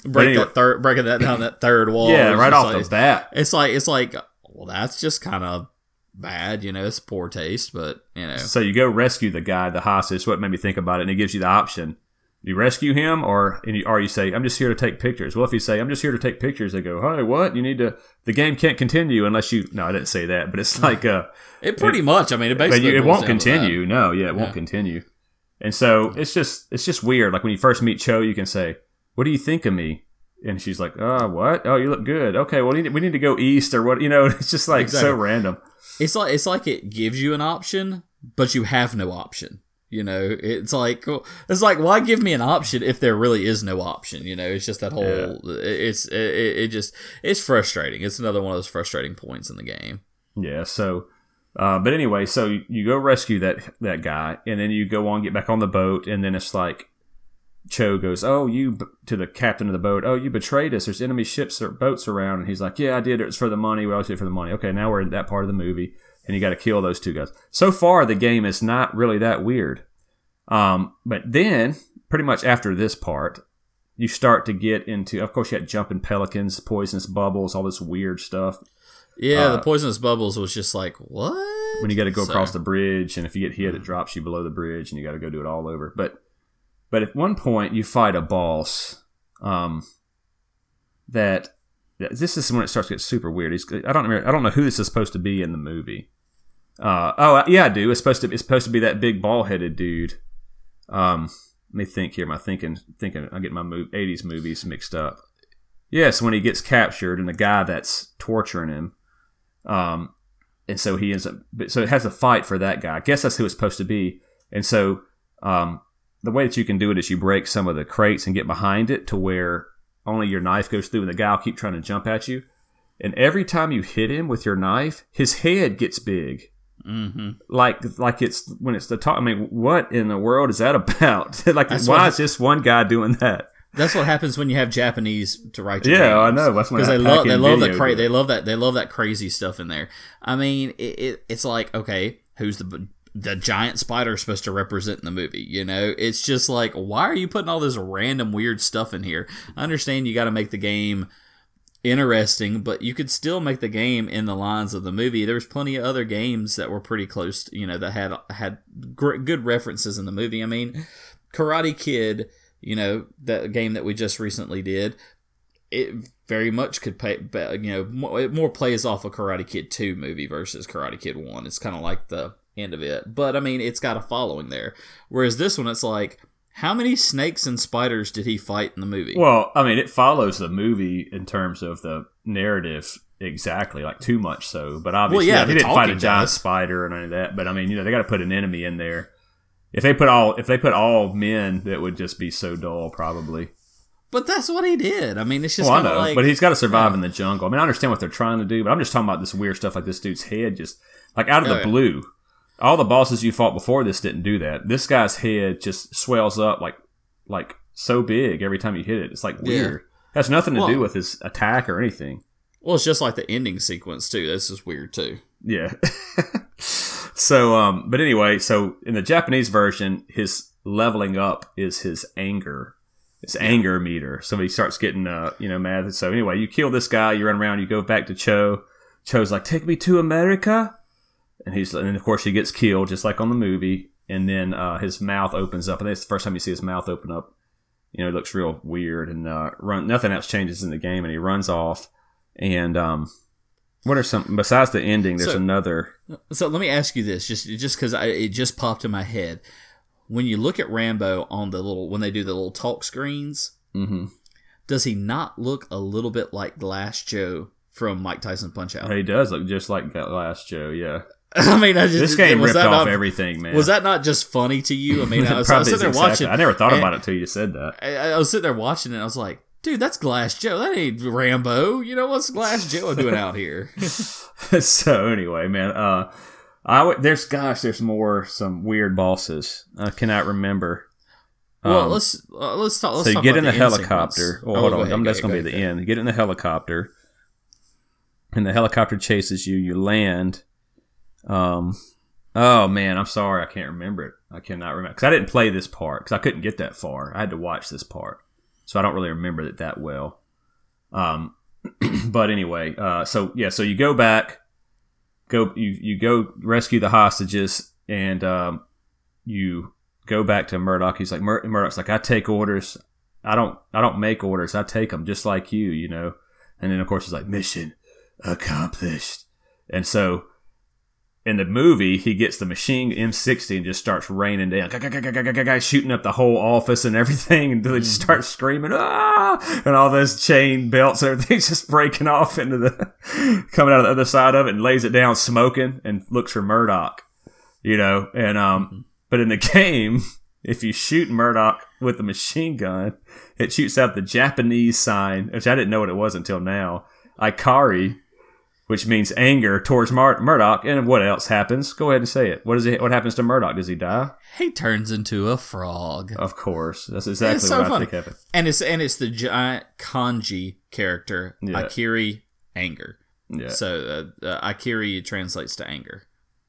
break anyway- that third, breaking that down that third wall. yeah, right off like- the bat. It's like it's like well, that's just kind of bad, you know. It's poor taste, but you know, So you go rescue the guy, the hostage. What made me think about it, and it gives you the option: you rescue him, or and you, or you say, "I'm just here to take pictures." Well, if you say, "I'm just here to take pictures," they go, "Hey, what? You need to." The game can't continue unless you. No, I didn't say that, but it's like, uh, it pretty much. I mean, it basically you, it won't continue. No, yeah, it won't continue. And so it's just it's just weird. Like when you first meet Cho, you can say, "What do you think of me?" And she's like, "Oh, what? Oh, you look good. Okay, well, we need, we need to go east or what? You know, it's just like so random. It's like it's like it gives you an option, but you have no option. You know, it's like it's like why give me an option if there really is no option? You know, it's just that whole. It's it, it just it's frustrating. It's another one of those frustrating points in the game. Yeah. So, uh, but anyway, so you, you go rescue that that guy, and then you go on, get back on the boat, and then it's like Cho goes, "Oh, you to the captain of the boat. Oh, you betrayed us. There's enemy ships or boats around." And he's like, "Yeah, I did. It was for the money. We always did it for the money." Okay, now we're in that part of the movie, and you got to kill those two guys. So far, the game is not really that weird. Um, but then, pretty much after this part, you start to get into. Of course, you had jumping pelicans, poisonous bubbles, all this weird stuff. Yeah, Uh, the poisonous bubbles was just like what when you got to go So- across the bridge, and if you get hit, it drops you below the bridge, and you got to go do it all over. But but at one point, you fight a boss. Um, that that- this is when it starts to get super weird. He's, I don't remember, I don't know who this is supposed to be in the movie. Uh, oh yeah, I do. It's supposed to it's supposed to be that big ball headed dude. Um, let me think here. I thinking thinking I get my mov- '80s movies mixed up? Yes, when he gets captured and the guy that's torturing him. Um, and so he ends up. So it has a fight for that guy. I guess that's who it's supposed to be. And so um, the way that you can do it is you break some of the crates and get behind it to where only your knife goes through, and the guy will keep trying to jump at you. And every time you hit him with your knife, his head gets big. Hmm Like, like it's when it's the top. I mean, what in the world is that about? like, That's why is this one guy doing that? That's what happens when you have Japanese to write. Your Yeah, I know. That's because they love they love the video cra- they love that they love that crazy stuff in there. I mean, it, it it's like okay, who's the the giant spider supposed to represent in the movie? You know, it's just like why are you putting all this random weird stuff in here? I understand you got to make the game interesting, but you could still make the game in the lines of the movie. There's plenty of other games that were pretty close, to, you know, that had had good references in the movie. I mean, Karate Kid, you know, that game that we just recently did, it very much could pay, you know, more, it more plays off a Karate Kid 2 movie versus Karate Kid 1. It's kind of like the end of it. But I mean, it's got a following there. Whereas this one, it's like, how many snakes and spiders did he fight in the movie? Well, I mean, it follows the movie in terms of the narrative exactly, like too much so. But obviously, Well, yeah, he didn't fight a giant does. spider or any of that. But I mean, you know, they got to put an enemy in there. If they put all, if they put all men, that would just be so dull, probably. But that's what he did. I mean, it's just Well, I know, like. but he's got to survive yeah. in the jungle. I mean, I understand what they're trying to do, but I'm just talking about this weird stuff like this dude's head just like out of Oh, the yeah. blue. All the bosses you fought before this didn't do that. This guy's head just swells up like like so big every time you hit it. It's like Yeah. weird. Has nothing to Well- do with his attack or anything. well, it's just like the ending sequence, too. This is weird, too. Yeah. so, um, but anyway, so in the Japanese version, his leveling up is his anger. It's anger meter. So he starts getting uh, you know mad. So anyway, you kill this guy. You run around. You go back to Cho. Cho's like, "Take me to America," and he's and of course he gets killed just like on the movie. And then uh, his mouth opens up, and that's the first time you see his mouth open up. You know, it looks real weird, and uh, run. Nothing else changes in the game, and he runs off. And um, what are some besides the ending? There's So- another. So let me ask you this, just just because it just popped in my head. When you look at Rambo on the little when they do the little talk screens, hmm does he not look a little bit like Glass Joe from Mike Tyson Punch Out? He does look just like Glass Joe. Yeah, I mean, I just this game was ripped that off not, everything, man. Was that not just funny to you? I mean, I was, I was sitting there exactly- watching. I never thought about it till you said that. I, I was sitting there watching it. and I was like, dude, that's Glass Joe. That ain't Rambo. You know what's Glass Joe doing out here? so anyway, man, uh, I w- there's gosh, there's more some weird bosses. I cannot remember. well, Um, let's uh, let's talk. Let's so you talk get in the, end helicopter. Oh, hold on, ahead, I'm- that's gonna go be the ahead. end. You get in the helicopter, and the helicopter chases you. You land. Um, oh man, I'm sorry, I can't remember it. I cannot remember because I didn't play this part because I couldn't get that far. I had to watch this part, so I don't really remember it that well. Um, but anyway, uh, so yeah, so you go back, go you you go rescue the hostages, and um, you go back to Murdoch. He's like Mur- Murdoch's like I take orders. I don't I don't make orders. I take them just like you, you know. And then of course he's like mission accomplished. And so in the movie, he gets the machine M60 and just starts raining down, shooting up the whole office and everything, and they just start screaming, ah! And all those chain belts, and everything's just breaking off into the coming out of the other side of it, and lays it down smoking and looks for Murdoch, you know. And um, but in the game, if you shoot Murdoch with the machine gun, it shoots out the Japanese sign, which I didn't know what it was until now, Ikari, which means anger towards Mur- Murdoch. And what else happens? Go ahead and say it. What is it? What happens to Murdoch? Does he die? He turns into a frog. Of course. That's exactly so what funny. I think happened. And it's and it's the giant kanji character Yeah. Akiri anger. Yeah. So uh, uh, Akiri translates to anger.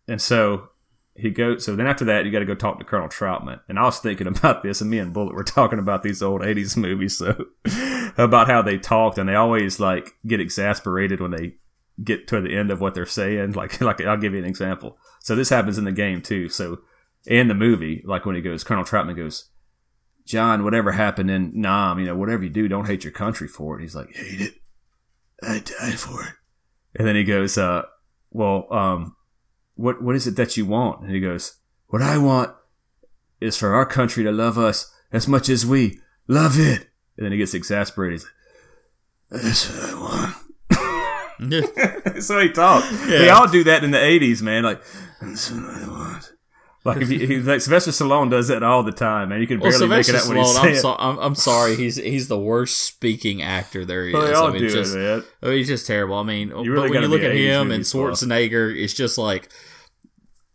And so he goes. So then after that, you got to go talk to Colonel Trautman. And I was thinking about this, and me and Bullet were talking about these old '80s movies, so about how they talked, and they always like get exasperated when they get to the end of what they're saying. Like, like I'll give you an example. So this happens in the game too. So in the movie, like when he goes, Colonel Trautman goes, "John, whatever happened in Nam, you know, whatever you do, don't hate your country for it." He's like, "Hate it? I died for it." And then he goes, uh, "Well, um." what what is it that you want? And he goes, What I want is for our country to love us as much as we love it. And then he gets exasperated. He's like, That's what I want. so he talked. They all do that in the eighties, man. Like that's what I want. Like if you, like Sylvester Stallone does that all the time, man. You can well, barely make it out when he's Stallone, I'm, saying. so, I'm, I'm sorry. He's he's the worst speaking actor there is. Well, they all I mean, do just, it, man. I mean, he's just terrible. I mean, really but when you look at him and. Schwarzenegger, it's just like,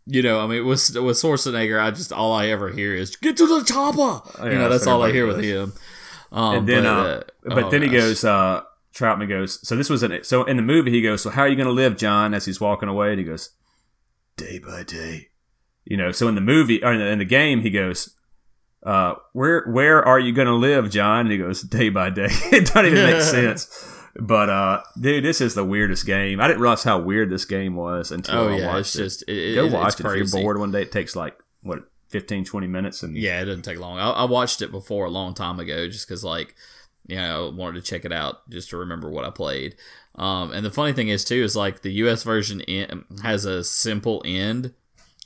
you know, I mean, with with Schwarzenegger, I just all I ever hear is "Get to the chopper." Oh, yeah, you know, that's all I hear with him. Um, and then, but, uh, uh, but oh, then he goes. uh Trautman goes. So this was an. So in the movie, he goes. So how are you going to live, John? As he's walking away, and he goes, day by day. You know. So in the movie, or in the, in the game, he goes, uh, "Where where are you going to live, John?" And he goes, "Day by day." it doesn't even make sense. But uh, dude, this is the weirdest game. I didn't realize how weird this game was until Oh I yeah, watched it's it. just it, Go it, watch it's it if you're bored one day. It takes like what 15, 20 minutes, and Yeah, it doesn't take long. I, I watched it before a long time ago, just because like, you know, I wanted to check it out just to remember what I played. Um, and the funny thing is too is like the U.S. version in, has a simple end,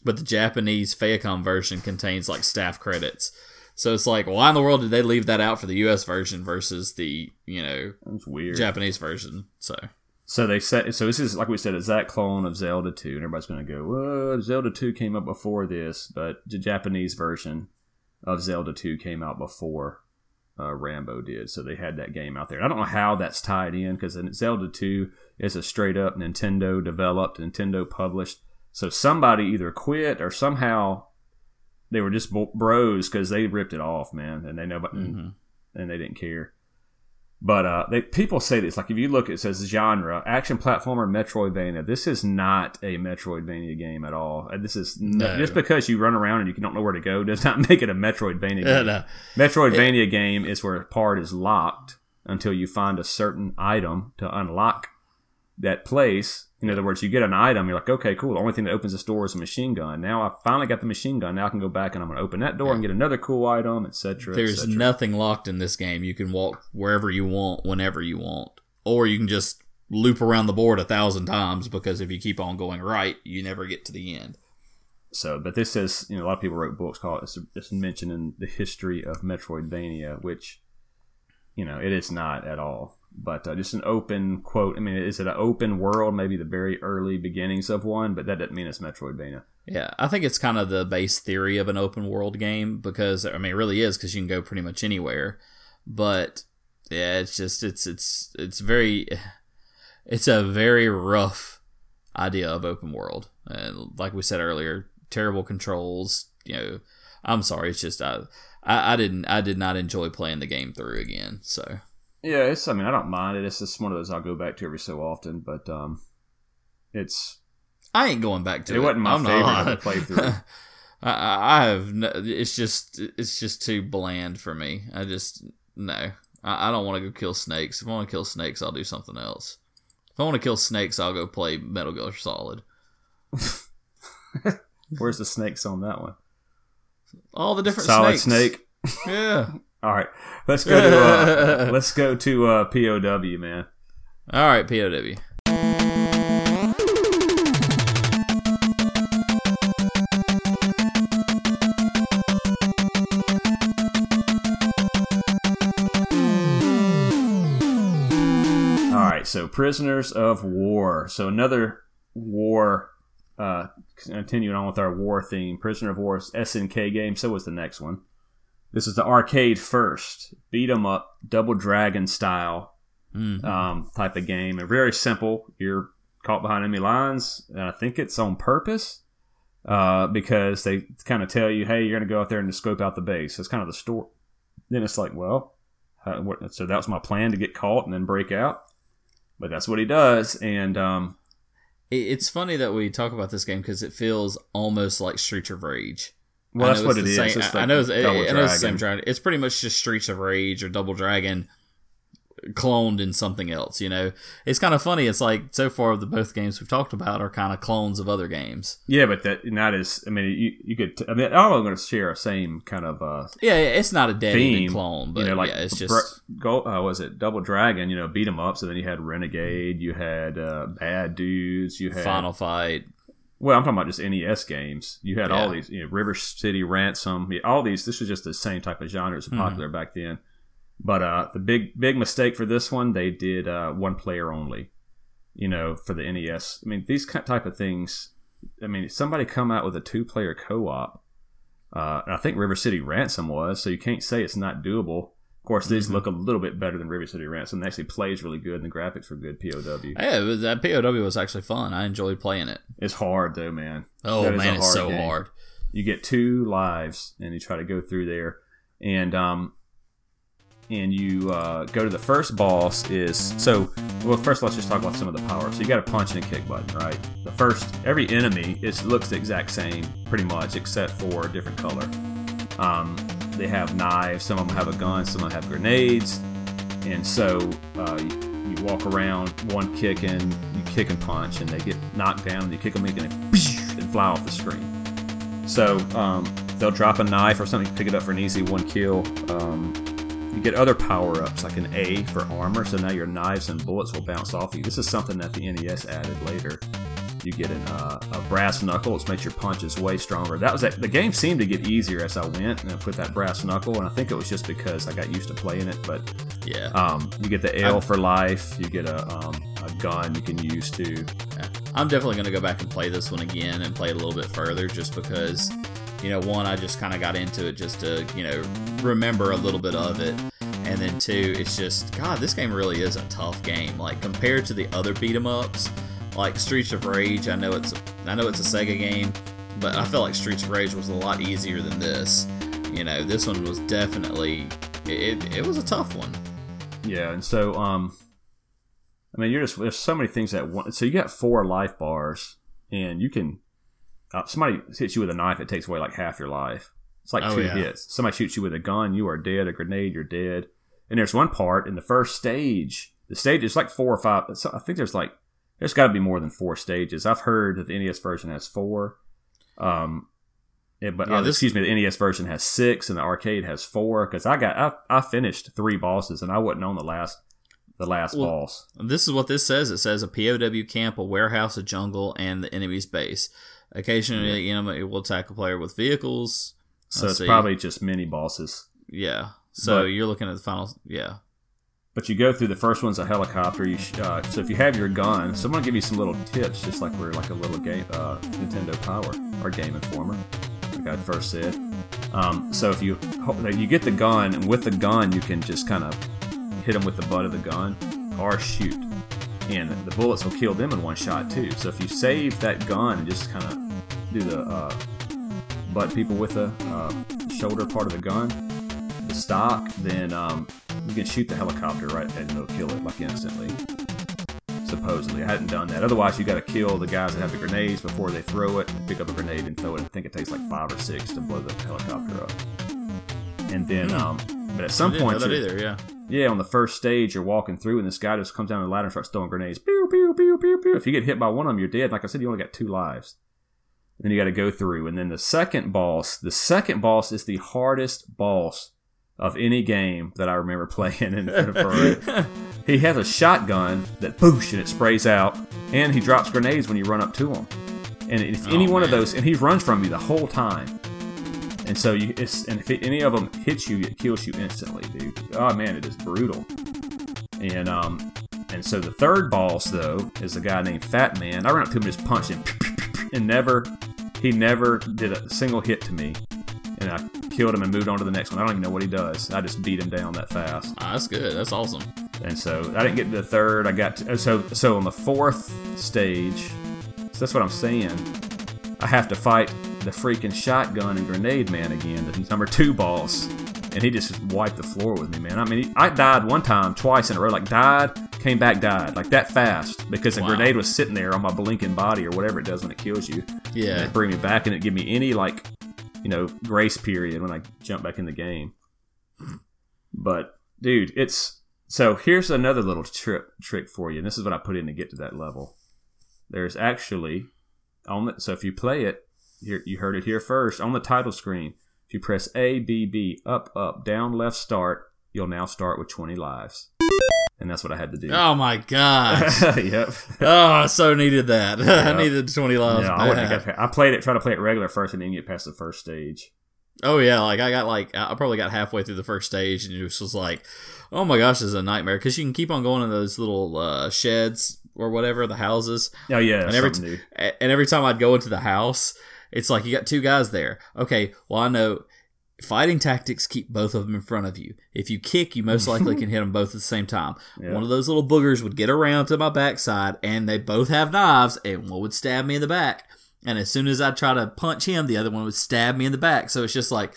but the Japanese Famicom version contains like staff credits. So it's like, why in the world did they leave that out for the U.S. version versus the you know it's weird. Japanese version? So So they said. So this is like we said, a Zack clone of Zelda Two, and everybody's going to go, "Well, Zelda Two came out before this," but the Japanese version of Zelda Two came out before uh, Rambo did. So they had that game out there. I don't know how that's tied in because Zelda Two is a straight up Nintendo developed, Nintendo published. So somebody either quit or somehow they were just bros because they ripped it off, man, and they know, mhm. and they didn't care. But uh, they, people say this like if you look, it says genre action platformer Metroidvania. This is not a Metroidvania game at all. This is No. just because you run around and you don't know where to go does not make it a Metroidvania Uh, game. no. Metroidvania game is where a part is locked until you find a certain item to unlock that place. In other words, you get an item, you're like, okay, cool. The only thing that opens this door is a machine gun. Now I finally got the machine gun. Now I can go back and I'm going to open that door and get another cool item, etc. There's nothing locked in this game. You can walk wherever you want, whenever you want, or you can just loop around the board a thousand times because if you keep on going right, you never get to the end. So, but this says, you know, a lot of people wrote books called it's, it's mentioning the history of Metroidvania, which, you know, it is not at all. But uh, just an open quote. I mean, is it an open world? Maybe the very early beginnings of one, but that doesn't mean it's Metroidvania. Yeah, I think it's kind of the base theory of an open world game because I mean, it really is because you can go pretty much anywhere. But yeah, it's just it's it's it's very it's a very rough idea of open world. And like we said earlier, terrible controls. You know, I'm sorry, it's just I, I I didn't I did not enjoy playing the game through again. So Yeah, it's. I mean, I don't mind it. It's just one of those I'll go back to every so often. But um, it's I ain't going back to it it. wasn't my I'm favorite not. to play through. I, I I have no, it's just it's just too bland for me. I just no. I, I don't want to go kill snakes. If I want to kill snakes, I'll do something else. If I want to kill snakes, I'll go play Metal Gear Solid. Where's the snakes on that one? All the different Solid snakes. snake. Yeah. All right, let's go to uh, let's go to uh, POW, man. All right, POW. All right, so prisoners of war. So another war. Uh, continuing on with our war theme, Prisoner of War SNK game. So was the next one. This is the arcade first, beat 'em up, Double Dragon style Mm. um, type of game. And very simple. You're caught behind enemy lines, and I think it's on purpose uh, because they kind of tell you, "Hey, you're going to go out there and just scope out the base." That's kind of the story. Then it's like, well, how, what, so that was my plan to get caught and then break out. But that's what he does, and um, it's funny that we talk about this game because it feels almost like Streets of Rage. Well, that's what it is. same- It's I, know. It's, Double I know it's the same Dragon. It's pretty much just Streets of Rage or Double Dragon cloned in something else. You know, it's kind of funny. It's like so far the both games we've talked about are kind of clones of other games. Yeah, but that not as. I mean, you, you could. T- I mean, all of them going to share a same kind of uh, Yeah, it's not a dead clone, but you know, like yeah, it's just go. Uh, was it Double Dragon? You know, beat 'em up. So then you had Renegade. You had uh, Bad Dudes. You had Final Fight. Well, I'm talking about just NES games. You had all these, you know, River City Ransom. All these. This was just the same type of genres Mm-hmm. popular back then. But uh, the big big mistake for this one, they did uh, one player only. You know, for the NES. I mean, these type of things. I mean, somebody come out with a two player co op. Uh, I think River City Ransom was, so you can't say it's not doable. Of course, these Mm-hmm. look a little bit better than River City Ransom. It actually plays really good, and the graphics were good. POW. Yeah, was, that POW was actually fun. I enjoyed playing it. It's hard though, man. Oh That man, it's so game. hard. you get two lives and you try to go through there and um and you uh, go to the first boss is so well first let's just talk about some of the powers so you got a punch and a kick button right the first every enemy is looks the exact same pretty much except for a different color um, they have knives some of them have a gun some of them have grenades and so uh, you, you walk around one kick and you kick and punch and they get knocked down and you kick them again and, fly off the screen so um, they'll drop a knife or something, pick it up for an easy one kill. Um, you get other power ups like an A for armor, so now your knives and bullets will bounce off you. This is something that the NES added later. You get an, uh, a brass knuckle, which makes your punches way stronger. That was that. The game seemed to get easier as I went, and I put that brass knuckle, and I think it was just because I got used to playing it. But Yeah. um, you get the L for life. You get a, um, a gun you can use to Yeah. I'm definitely going to go back and play this one again and play it a little bit further just because, you know, one, I just kind of got into it just to, you know, remember a little bit of it. And then two, it's just, God, this game really is a tough game. Like, compared to the other beat 'em ups, like Streets of Rage, I know it's, I know it's a Sega game, but I felt like Streets of Rage was a lot easier than this. You know, this one was definitely, it, it was a tough one. Yeah, and so um, I mean, you're just there's so many things that one. So you got four life bars, and you can uh, somebody hits you with a knife, it takes away like half your life. It's like Oh, two yeah. hits. Somebody shoots you with a gun, you are dead. A grenade, you're dead. And there's one part in the first stage. The stage is like four or five. I think there's like there's got to be more than four stages. I've heard that the NES version has four. Um, yeah, but Yeah, uh, this- excuse me, the NES version has six, and the arcade has four. Because I got I, I finished three bosses, and I wasn't on the last the last Well, boss. This is what this says. It says a POW camp, a warehouse, a jungle, and the enemy's base. Occasionally, the enemy will attack a player with vehicles. So Let's it's see. probably just mini bosses. Yeah. So But- you're looking at the final. Yeah. But you go through the first one's a helicopter. You sh- uh, so if you have your gun, someone give you some little tips, just like we're like a little game uh, Nintendo Power or Game Informer, like I first said. Um, so if you you get the gun, and with the gun you can just kind of hit them with the butt of the gun or shoot, and the bullets will kill them in one shot too. So if you save that gun and just kind of do the uh, butt people with the uh, shoulder part of the gun, the stock, then um, you can shoot the helicopter right and it'll kill it like instantly. Supposedly, I hadn't done that. Otherwise, you got to kill the guys that have the grenades before they throw it. Pick up a grenade and throw it. I think it takes like five or six to blow the helicopter up. And then, um, but at some. I didn't know point, either. Yeah. yeah, on the first stage, you're walking through, and this guy just comes down the ladder and starts throwing grenades. Pew, pew, pew, pew, pew. If you get hit by one of them, you're dead. Like I said, you only got two lives. Then you got to go through. And then the second boss, the second boss is the hardest boss of any game that I remember playing in He has a shotgun that boosh and it sprays out, and he drops grenades when you run up to him. And if any Oh, one of those, and he runs from you the whole time. And so you, it's, and if any of them hits you, it kills you instantly, dude. Oh man, it is brutal. And um, and so the third boss though is a guy named Fat Man. I ran up to him and just punched him, and never, he never did a single hit to me. And I killed him and moved on to the next one. I don't even know what he does. I just beat him down that fast. Ah, that's good. That's awesome. And so I didn't get to the third. I got to, so so on the fourth stage. So that's what I'm saying. I have to fight the freaking shotgun and grenade man again, the number two boss, and he just wiped the floor with me, man. I mean, he, I died one time, twice in a row. Like died, came back, died, like that fast because the Wow. grenade was sitting there on my blinking body or whatever it does when it kills you. And Yeah. it bring me back and it give me any like, you know, grace period when I jump back in the game. But dude, it's so here's another little trick trick for you, and this is what I put in to get to that level. There's actually on the so if you play it, here you heard it here first on the title screen. If you press A B B up up down left start, you'll now start with 20 lives, and that's what I had to do. Oh my gosh. yep. oh, I so needed that. Yeah. I needed 20 lives. Yeah, I, wouldn't have got, I played it, tried to play it regular first, and then get past the first stage. Oh yeah, like I got like I probably got halfway through the first stage and it was just like, oh my gosh, this is a nightmare because you can keep on going in those little uh, sheds or whatever the houses, Oh yeah, and every new. and every time I'd go into the house, it's like you got two guys there. Okay, well I know fighting tactics keep both of them in front of you. If you kick, you most likely can hit them both at the same time. Yeah. One of those little boogers would get around to my backside, and they both have knives, and one would stab me in the back. And as soon as I try to punch him, the other one would stab me in the back. So it's just like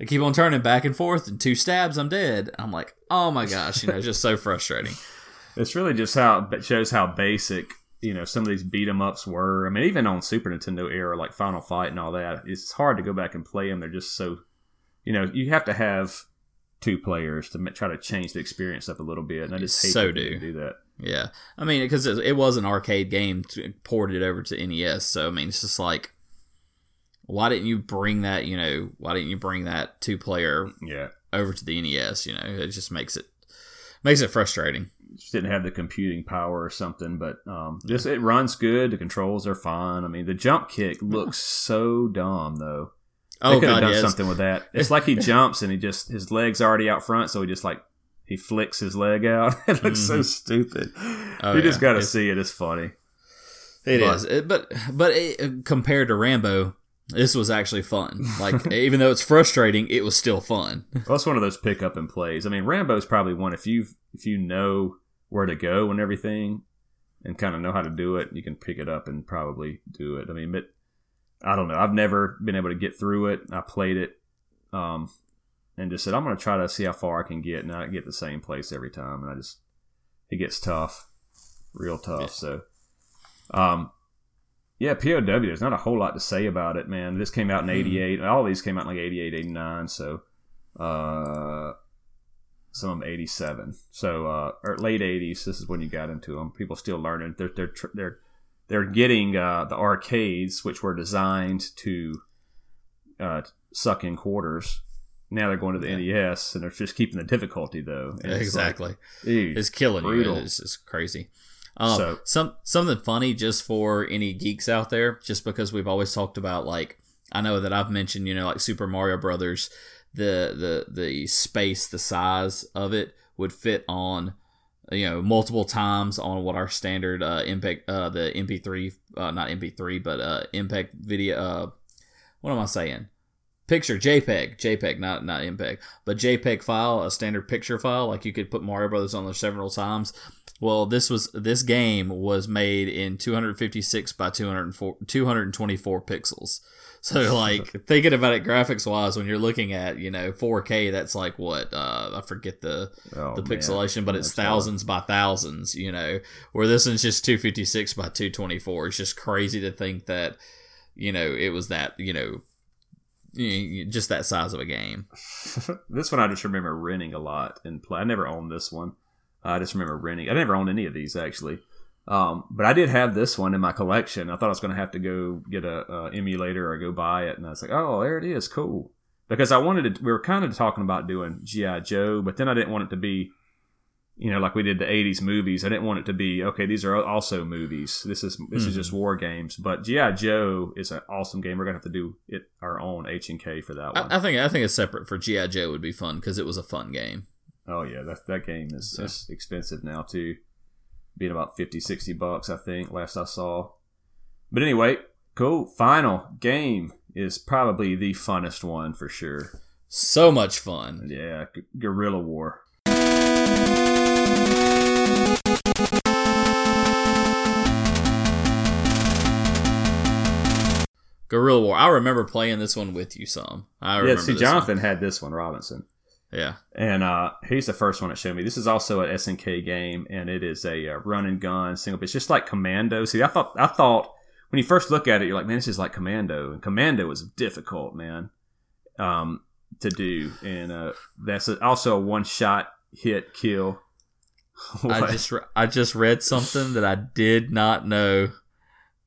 I keep on turning back and forth, and two stabs, I'm dead. I'm like, oh my gosh, you know, it's just so frustrating. It's really just how it shows how basic you know some of these beat 'em ups were. I mean, even on Super Nintendo era, like Final Fight and all that, it's hard to go back and play them. They're just so, you know, you have to have two players to try to change the experience up a little bit. And I just hate So do. do that. Yeah, I mean, because it, it was an arcade game to, ported over to NES, so I mean, it's just like, why didn't you bring that? You know, why didn't you bring that two player Yeah, over to the NES? You know, it just makes it makes it frustrating. just didn't have the computing power or something. But um, just it runs good. The controls are fine. I mean, the jump kick looks so dumb though. They Oh could have god, done yes. something with that. It's like he jumps and he just his legs already out front, so he just like he flicks his leg out. it looks so Mhm. stupid. Oh, you just got to see it. It's funny. It But- is, It- but but it, compared to Rambo, this was actually fun. Like even though it's frustrating, it was still fun. Well, it's one of those pick up and plays. I mean, Rambo's probably one if you if you know where to go and everything, and kind of know how to do it, you can pick it up and probably do it. I mean, but I don't know. I've never been able to get through it. I played it um, and just said I'm going to try to see how far I can get, and I get the same place every time, and I just it gets tough, real tough. So, um, yeah, POW. There's not a whole lot to say about it, man. This came out in '88. Mm. All these came out in like '88, '89. So, uh, some of them 87. So, uh, or late 80s. This is when you got into them. People still learning. They're they're they're they're getting uh, the arcades, which were designed to uh, suck in quarters. Now they're going to the yeah. NES, and they're just keeping the difficulty though. And exactly, it's, like, it's killing brutal. you. It's, it's crazy. Um, so, some something funny just for any geeks out there, just because we've always talked about like I know that I've mentioned you know like Super Mario Brothers, the the the space, the size of it would fit on you know multiple times on what our standard uh MPEG uh the MP3 uh not MP3 but uh MPEG video uh what am I saying? Picture JPEG, JPEG, not not MPEG, but JPEG file, a standard picture file, like you could put Mario Brothers on there several times. Well, this was this game was made in 256 by 204, 224 pixels. So like thinking about it graphics wise, when you're looking at you know 4K, that's like what uh, I forget the oh, the pixelation, man. but it's that's thousands hard. by thousands. You know, where this one's just 256 by 224. It's just crazy to think that you know it was that you know just that size of a game. this one I just remember renting a lot and play. I never owned this one. I just remember renting. I never owned any of these actually. Um, but I did have this one in my collection. I thought I was going to have to go get a, a, emulator or go buy it, and I was like, "Oh, there it is, cool." Because I wanted to. We were kind of talking about doing GI Joe, but then I didn't want it to be, you know, like we did the '80s movies. I didn't want it to be okay. These are also movies. This is this mm-hmm. is just hmm. war games. But GI Joe is an awesome game. We're gonna have to do it our own H and K for that one. I, I think I think it's separate for GI Joe would be fun because it was a fun game. Oh yeah, that that game is, so. is expensive now too being about 50, 60 bucks, I think, last I saw. But anyway, cool. Final game is probably the funnest one for sure. So much fun. Yeah, G- Guerrilla War. Guerrilla War. I remember playing this one with you some. I remember. Yeah, see, Jonathan one. had this one, Robinson. Yeah. And uh, he's the first one that showed me. This is also an SNK game, and it is a uh, run and gun single. It's just like Commando. See, I thought I thought when you first look at it, you're like, man, this is like Commando, and Commando was difficult, man, um, to do, and uh, that's also a one shot hit kill. I just I just read something that I did not know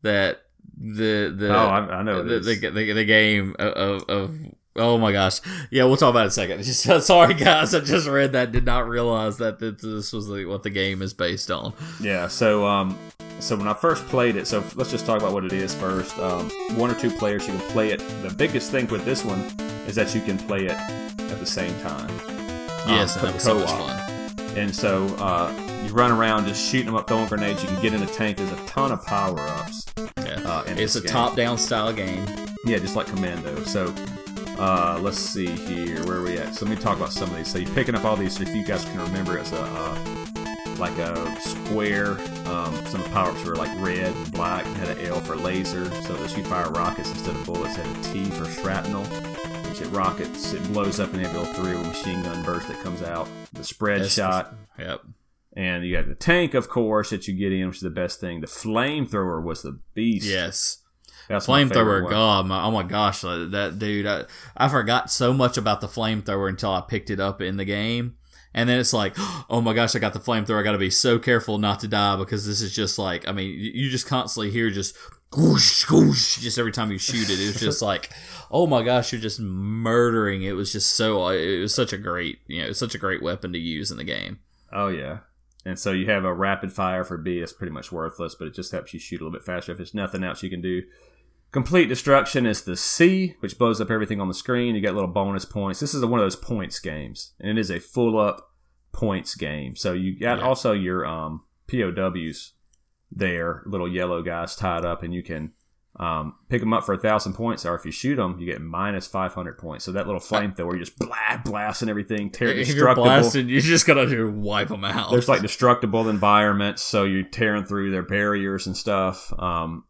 that the the oh I, I know the, the, the, the game of, of Oh my gosh. Yeah, we'll talk about it in a second. Just sorry guys, I just read that did not realize that this was the, what the game is based on. Yeah, so um so when I first played it, so let's just talk about what it is first. Um, one or two players you can play it. The biggest thing with this one is that you can play it at the same time. Yes, um, that was so. And so uh, you run around just shooting them up, throwing grenades. You can get in a tank. There's a ton of power ups. Yeah, uh, it's a top down style game. Yeah, just like Commando. So uh, let's see here. Where are we at? So let me talk about some of these. So you're picking up all these. So if you guys can remember, it's a uh, like a square. Um, some power-ups were like red and black. Had an L for laser. So that you fire rockets instead of bullets. Had a T for shrapnel. Which it rockets, it blows up and they go through a machine gun burst that comes out. The spread That's shot. yep. And you got the tank, of course, that you get in, which is the best thing. The flamethrower was the beast. Yes. That's flamethrower. God, my, oh my gosh, that dude! I, I forgot so much about the flamethrower until I picked it up in the game, and then it's like, oh my gosh, I got the flamethrower. I got to be so careful not to die because this is just like, I mean, you just constantly hear just whoosh, whoosh, just every time you shoot it. It was just like, oh my gosh, you're just murdering. It was just so, uh, it was such a great, you know, such a great weapon to use in the game. Oh yeah. And so you have a rapid fire for B. It's pretty much worthless, but it just helps you shoot a little bit faster. If there's nothing else you can do, Complete destruction is the C, which blows up everything on the screen. You get little bonus points. This is one of those points games, and it is a full up points game. So you got yeah. also your um, POWs there, little yellow guys tied up, and you can um, pick them up for a thousand points, or if you shoot them, you get minus five hundred points. So that little flamethrower, you're just blast, blasting everything, tear if destructible. You're blasting, you just gotta do wipe them out. There's like destructible environments, so you're tearing through their barriers and stuff. Um,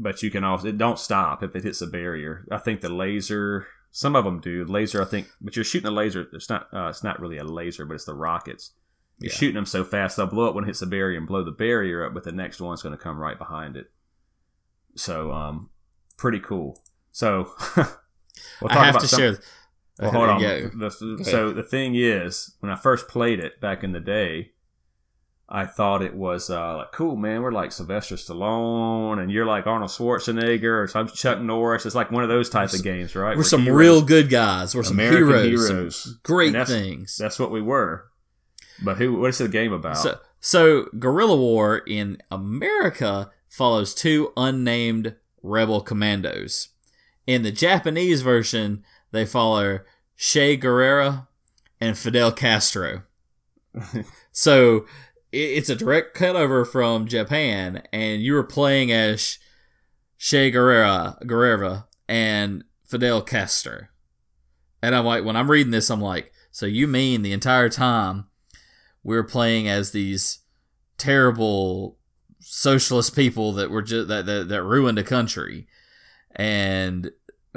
but you can also it don't stop if it hits a barrier. I think the laser Some of them do laser, I think, but you're shooting a laser. It's not. Uh, it's not really a laser, but it's the rockets. You're Yeah. shooting them so fast they'll blow up when it hits a barrier and blow the barrier up, but the next one's going to come right behind it. So, um, pretty cool. So, we'll I have to some- share. well, hold on. Yeah. The- so the thing is, when I first played it back in the day, I thought it was uh, like cool, man. We're like Sylvester Stallone, and you're like Arnold Schwarzenegger, or some Chuck Norris. It's like one of those type of games, right? We're some heroes, real good guys. We're some American heroes. some great that's- things. That's what we were. But who? What is the game about? So, so Guerrilla War in America follows two unnamed rebel commandos. In the Japanese version, they follow Che Guerrera and Fidel Castro. so it's a direct cutover from Japan, and you were playing as Che Guerrera, Guerrera and Fidel Castro. And I'm like, when I'm reading this, I'm like, so you mean the entire time we were playing as these terrible socialist people that were just that, that that ruined a country, and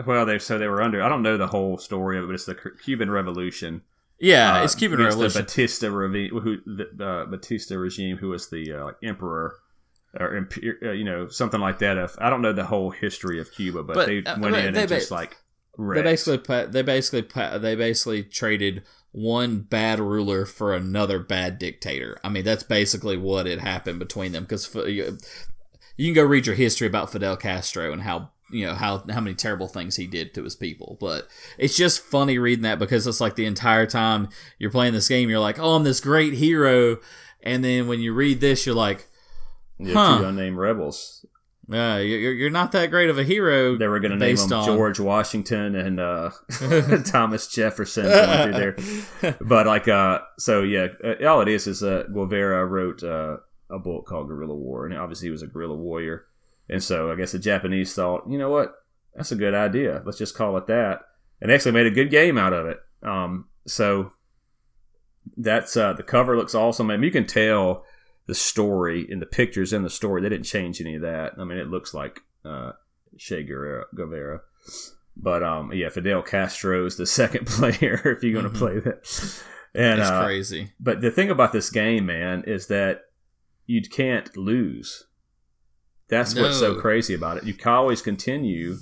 well, they so they were under. I don't know the whole story of it, but it's the Cu- Cuban Revolution. Yeah, Uh, it's Cuban against Revolution. The Batista, revi- who, the uh, Batista regime, who was the uh, like emperor or imper- uh, you know something like that. Of I don't know the whole history of Cuba, but, But, they uh, went in they and ba- just like they basically they basically they basically traded one bad ruler for another bad dictator. I mean, that's basically what had happened between them. Because you, you can go read your history about Fidel Castro and how you know how how many terrible things he did to his people. But it's just funny reading that because it's like the entire time you're playing this game, you're like, oh, I'm this great hero, and then when you read this, you're like, yeah, huh. two unnamed rebels. uh, you're you're not that great of a hero. They were going to name them on- George Washington and uh, Thomas Jefferson going through there. But like, uh, so yeah, uh, all it is is uh, Guevara wrote uh, a book called Guerrilla War, and obviously he was a guerrilla warrior. And so I guess the Japanese thought, you know what, that's a good idea. Let's just call it that, and actually made a good game out of it. Um, so that's uh, the cover looks awesome. I mean, you can tell the story in the pictures in the story. They didn't change any of that. I mean, it looks like uh, Che Guevara. Guevara. But um, yeah, Fidel Castro is the second player if you're going to Mhm. play that. And it's uh, crazy. but the thing about this game, man, is that you can't lose. That's what's so crazy about it. You can always continue.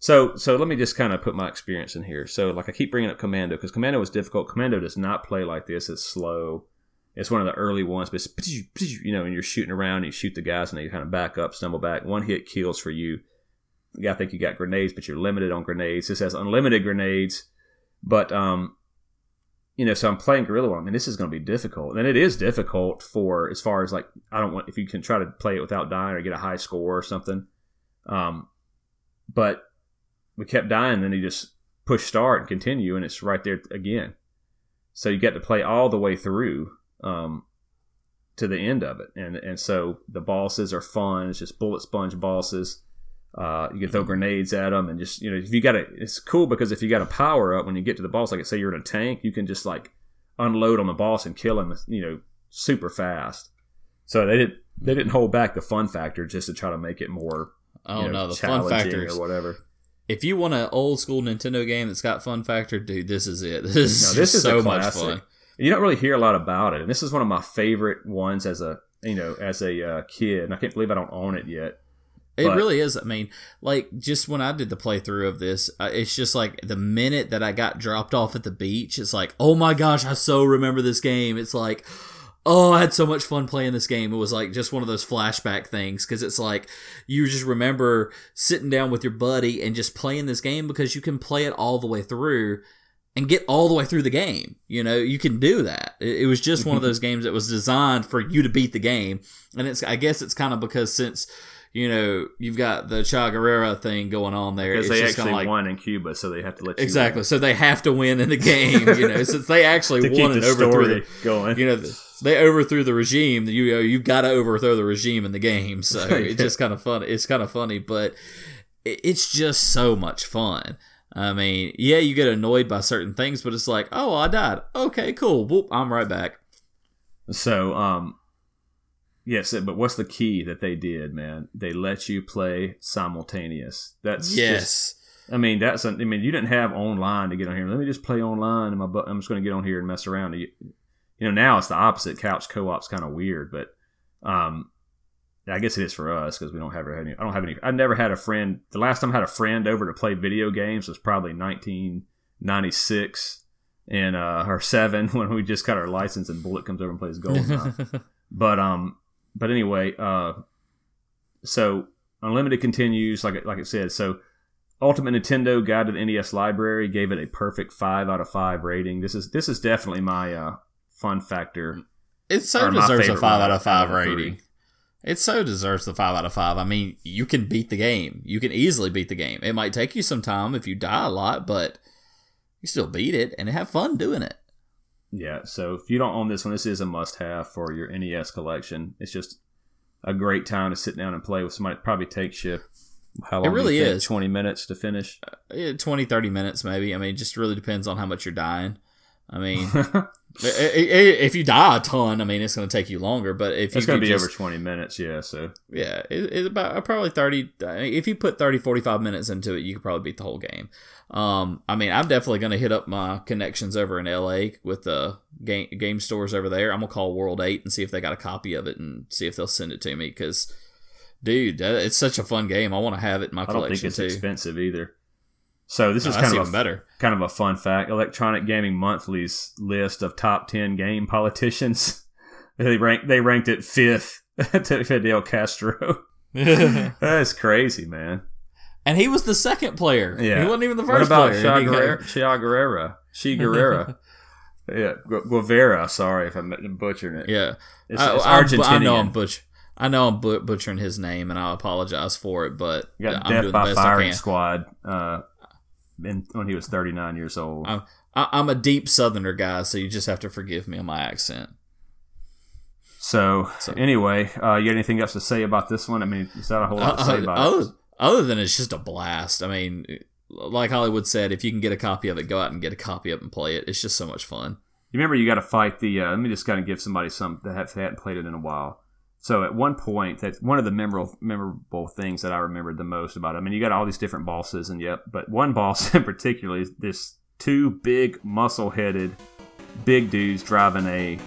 So, so let me just kind of put my experience in here. So, like I keep bringing up Commando because Commando was difficult. Commando does not play like this. It's slow. It's one of the early ones, but it's, you know, and you're shooting around, and you shoot the guys, and they kind of back up, stumble back. One hit kills for you. Yeah, I think you got grenades, but you're limited on grenades. This has unlimited grenades, but um, you know, so I'm playing Guerrilla War. I mean, this is going to be difficult, and it is difficult for as far as like I don't want if you can try to play it without dying or get a high score or something. Um, but we kept dying, then you just push start and continue, and it's right there again. So you get to play all the way through um, to the end of it, and and so the bosses are fun. It's just bullet sponge bosses. Uh, you can throw grenades at them, and just you know, if you got a, it's cool because if you got a power up when you get to the boss, like say you're in a tank, you can just like unload on the boss and kill him, you know, super fast. So they didn't they didn't hold back the fun factor just to try to make it more. Oh you know, no, the fun factor or whatever. If you want an old school Nintendo game that's got fun factor, dude, this is it. This is, No, this is so much fun. You don't really hear a lot about it, and this is one of my favorite ones as a you know as a uh, kid. And I can't believe I don't own it yet. It But- really is. I mean, like just when I did the playthrough of this, uh, it's just like the minute that I got dropped off at the beach, it's like, oh my gosh, I so remember this game. It's like, oh, I had so much fun playing this game. It was like just one of those flashback things because it's like you just remember sitting down with your buddy and just playing this game because you can play it all the way through and get all the way through the game. You know, you can do that. It, it was just one of those games that was designed for you to beat the game, and it's I guess it's kind of because since you know you've got the Cha Guerrera thing going on there, Because it's they just actually like won in Cuba, so they have to let you exactly. So they have to win in the game. You know, since they actually won and overthrew the going. you know they overthrew the regime. You know you've got to overthrow the regime in the game. So it's just kind of fun it's kind of funny but it's just so much fun. I mean yeah you get annoyed by certain things but it's like oh i died. Okay cool. Whoop, i'm right back. So, um, yes, but what's the key that they did, man? They let you play simultaneous. That's yes just I mean, that's a, I mean, you didn't have online to get on here. Let me just play online, and my bu- I'm just going to get on here and mess around. You, you know, now it's the opposite. Couch co-op's kind of weird, but um, I guess it is for us because we don't have any. I don't have any. I never had a friend. The last time I had a friend over to play video games was probably 1996 and uh, her seven when we just got our license and Bullet comes over and plays Goldeneye. but um, but anyway, uh, so Unlimited continues like like it said. So Ultimate Nintendo Guide to the NES Library gave it a perfect five out of five rating. This is this is definitely my uh, fun factor. It so deserves a five out of five rating. It so deserves the five out of five. I mean, you can beat the game. You can easily beat the game. It might take you some time if you die a lot, but you still beat it and have fun doing it. Yeah, so if you don't own this one, this is a must have for your NES collection. It's just a great time to sit down and play with somebody. It probably takes you how long? you really is. Twenty minutes to finish. Eh, 20, 30 minutes maybe. I mean, it just really depends on how much you're dying. I mean, i- i- i- if you die a ton, I mean, it's going to take you longer. But if you it's going to be just- over twenty minutes. Yeah, so Yeah, it, it's about uh, probably 30. uh, If you put 30, 45 minutes into it, you could probably beat the whole game. Um, I mean, I'm definitely going to hit up my connections over in LA with the game, game stores over there. I'm going to call World 8 and see if they got a copy of it and see if they'll send it to me because, dude, it's such a fun game. I want to have it in my I don't think it's too. expensive either. So this No, is kind of a, better. kind of a fun fact. Electronic Gaming Monthly's list of top ten game politicians. They ranked they ranked it fifth to Fidel Castro. That's crazy, man. and he was the second player. Yeah. He wasn't even the first What about player. Chia Guerrera? Chia Guerrera? Yeah, Gu- Guevara. Sorry if I'm butchering it. Yeah. It's, I, it's Argentinian. I know I'm butch. I know I'm butchering his name, and I apologize for it. But You got I'm death doing the best I firing can. squad uh, in, when he was 39 years old. I'm, I, I'm a deep Southerner guy, so you just have to forgive me on my accent. So, So- anyway, uh, you got anything else to say about this one? I mean, is that a whole lot to say Uh, about other, it? other than it's just a blast. I mean, like Hollywood said, if you can get a copy of it, go out and get a copy of it and play it. It's just so much fun. You remember you got to fight the. Uh, let me just kind of give somebody some that have, hadn't played it in a while. So at one point, that's one of the memorable memorable things that I remembered the most about. It. I mean, you got all these different bosses, and yep, but one boss in particular is this two big muscle headed, big dudes driving a,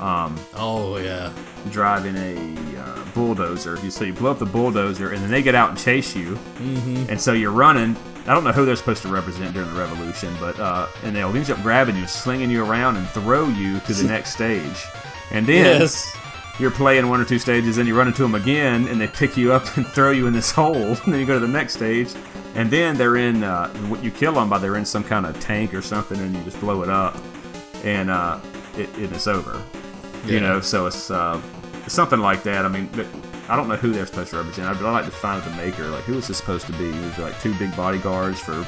um, Oh yeah, driving a uh, bulldozer. You so you blow up the bulldozer, and then they get out and chase you, mm-hmm. and so you're running. I don't know who they're supposed to represent during the revolution, but uh, and they'll end up grabbing you, slinging you around, and throw you to the next stage. And then yes, you're playing one or two stages, and you run into them again, and they pick you up and throw you in this hole. And then you go to the next stage, and then they're in uh, you kill them by they're in some kind of tank or something, and you just blow it up, and uh, it, it is over. You know, so it's uh, something like that. I mean, but I don't know who they're supposed to represent. I'd like to find the maker. Like, who is this supposed to be? Was like two big bodyguards for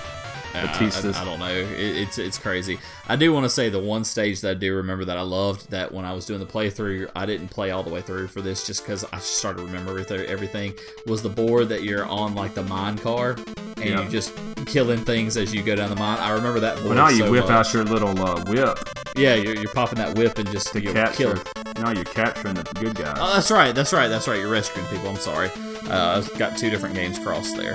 I, I, I don't know. It, it's it's crazy. I do want to say the one stage that I do remember that I loved that when I was doing the playthrough, I didn't play all the way through for this just because I started to remember everything-. Was the board that you're on like the mine car and Yeah. you just killing things as you go down the mine. I remember that board. Well, now you so whip much. out your little uh, whip Yeah, you're, you're popping that whip and just you kill. Now you're capturing the good guys. Oh, that's right. That's right. That's right. You're rescuing people. I'm sorry. Uh, I've got two different games crossed there.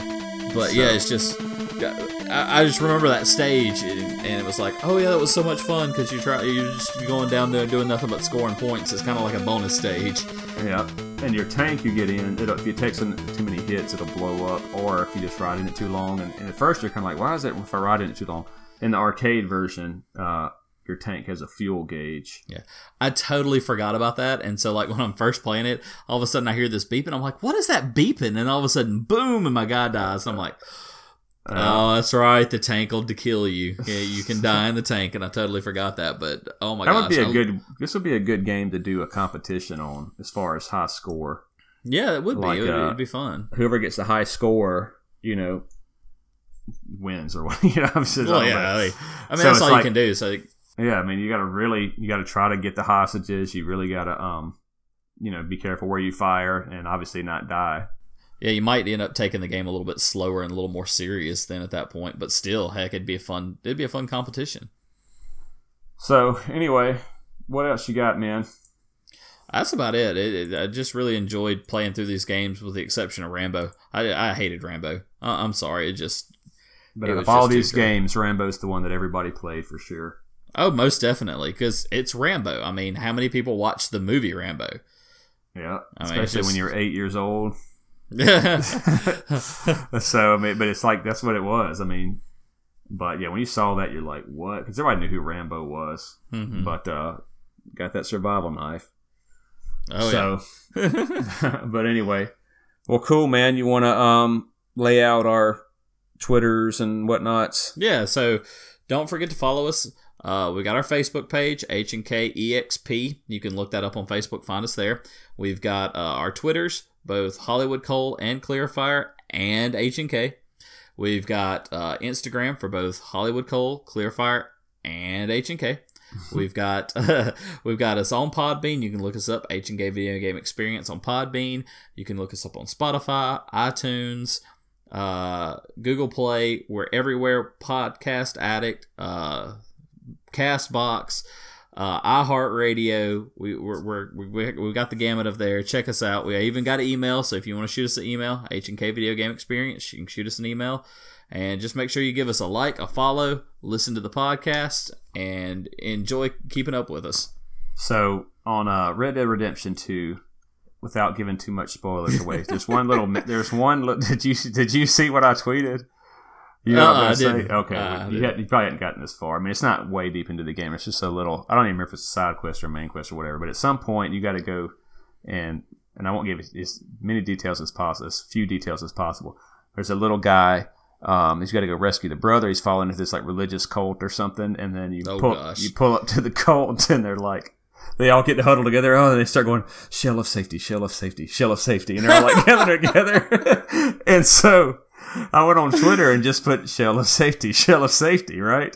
But yeah, it's just. I, I just remember that stage, and, and it was like, oh yeah, that was so much fun because you try, you're just going down there doing nothing but scoring points. It's kind of like a bonus stage. Yeah, and your tank you get in, if you take some too many hits, it'll blow up. Or if you just ride in it too long, and, and at first you're kind of like, why is it if I ride in it too long? In the arcade version, uh, your tank has a fuel gauge. Yeah, I totally forgot about that, and so like when I'm first playing it, all of a sudden I hear this beeping. I'm like, what is that beeping? And all of a sudden, boom, and my guy dies. And I'm like. Uh, Oh, that's right. The tank will to kill you. Yeah, you can die in the tank, and I totally forgot that. But oh my that gosh, would be a I- good. This would be a good game to do a competition on as far as high score. Yeah, it would be. It would, uh, it'd be fun. Whoever gets the high score, you know, wins or what. You know, I'm just, Well, don't yeah. I mean, So that's all like- you can do. So Yeah, I mean, you got to really, you got to try to get the hostages. You really got to, um, you know, be careful where you fire, and obviously not die. Yeah, you might end up taking the game a little bit slower and a little more serious than at that point. But still, heck, it'd be a fun. It'd be a fun competition. So anyway, what else you got, man? That's about it. It, it. I just really enjoyed playing through these games, with the exception of Rambo. I, I hated Rambo. I, I'm sorry. It just But It of all these games, Rambo's the one that everybody played for sure. Oh, most definitely, because it's Rambo. I mean, how many people watch the movie Rambo? Yeah, I especially it's just- when you're eight years old. Yeah, so I mean, but it's like that's what it was. I mean, but yeah, when you saw that, you're like, what? Because everybody knew who Rambo was, Mhm. but uh, got that survival knife. Oh so, yeah. but anyway, well, cool, man. You want to um lay out our twitters and whatnots? Yeah, so don't forget to follow us. Uh, we got our Facebook page, H and K EXP. You can look that up on Facebook. Find us there. We've got uh, our Twitters, both HolliwoodKole and Kleerfyre, and H and K. We've got uh, Instagram for both Hollywood Coal, Kleerfyre, and H and K. We've got we've got us on Podbean. You can look us up H and K Video Game Experience on Podbean. You can look us up on Spotify, iTunes, uh, Google Play. We're everywhere. Podcast Addict, uh, Castbox, uh, iHeartRadio. We we're, we're, we we got the gamut of there. Check us out. We even got an email. So if you want to shoot us an email, H and K Video Game Experience, you can shoot us an email. And just make sure you give us a like, a follow, listen to the podcast, and enjoy keeping up with us. So on uh, Red Dead Redemption Two, without giving too much spoilers away, there's one little. There's one. Did you did you see what I tweeted? You know what Uh-uh, I'm I gonna say? didn't. Okay, Uh, you, had, you probably hadn't gotten this far. I mean, it's not way deep into the game. It's just a little. I don't even remember if it's a side quest or a main quest or whatever. But at some point, you got to go and and I won't give as many details as possible, as few details as possible. There's a little guy. Um, he's got to go rescue the brother. He's fallen into this like religious cult or something, and then you Oh, pull gosh. you pull up to the cult, and they're like, they all get to huddle together. Oh, and they start going shell of safety, shell of safety, shell of safety, and they're all like gathering together. and so I went on Twitter and just put shell of safety, shell of safety, right?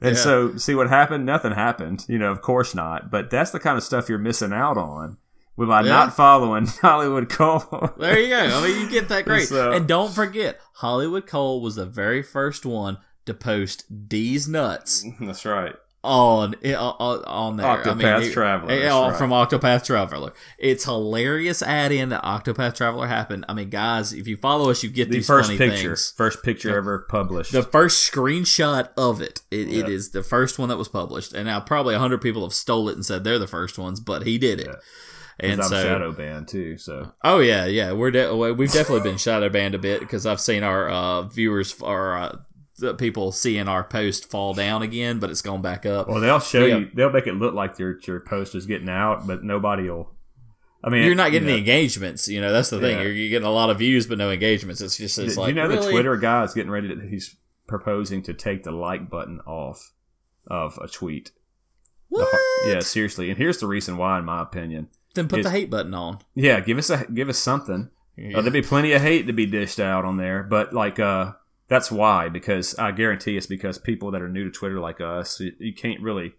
And Yeah. so see what happened? Nothing happened. You know, of course not. But that's the kind of stuff you're missing out on with by Yeah. not following HolliwoodKole. There you go. I mean, you get that great. So- and don't forget, HolliwoodKole was the very first one to post D's nuts that's right. On on, on there. Octopath I mean, it- Traveler, yeah, that's oh, right. from Octopath Traveler. It's hilarious add-in that Octopath Traveler happened. I mean, guys, if you follow us, you get The these first funny picture, things. first picture ever published. The first screenshot of it, it, it Yeah. is the first one that was published, and now probably hundred people have stole it and said they're the first ones, but he did it. Yeah. And I'm so, shadow banned too. So Oh yeah, yeah. we're de- we've definitely been shadow banned a bit because I've seen our uh, viewers or uh, the people seeing our post fall down again, but it's gone back up. well, they'll show Yeah. you. They'll make it look like your your post is getting out, but nobody will. I mean, You're not getting you any engagements. You know that's the thing. Yeah. You're, you're getting a lot of views, but no engagements. It's just it's Did like you know really? the Twitter guy is getting ready to? He's proposing to take the like button off of a tweet. What? har- yeah, seriously. And here's the reason why, in my opinion. Then put the hate button on. Yeah, give us a give us something. Uh, there'd be plenty of hate to be dished out on there, but like uh that's why because I guarantee it's because people that are new to Twitter like us, you, you can't really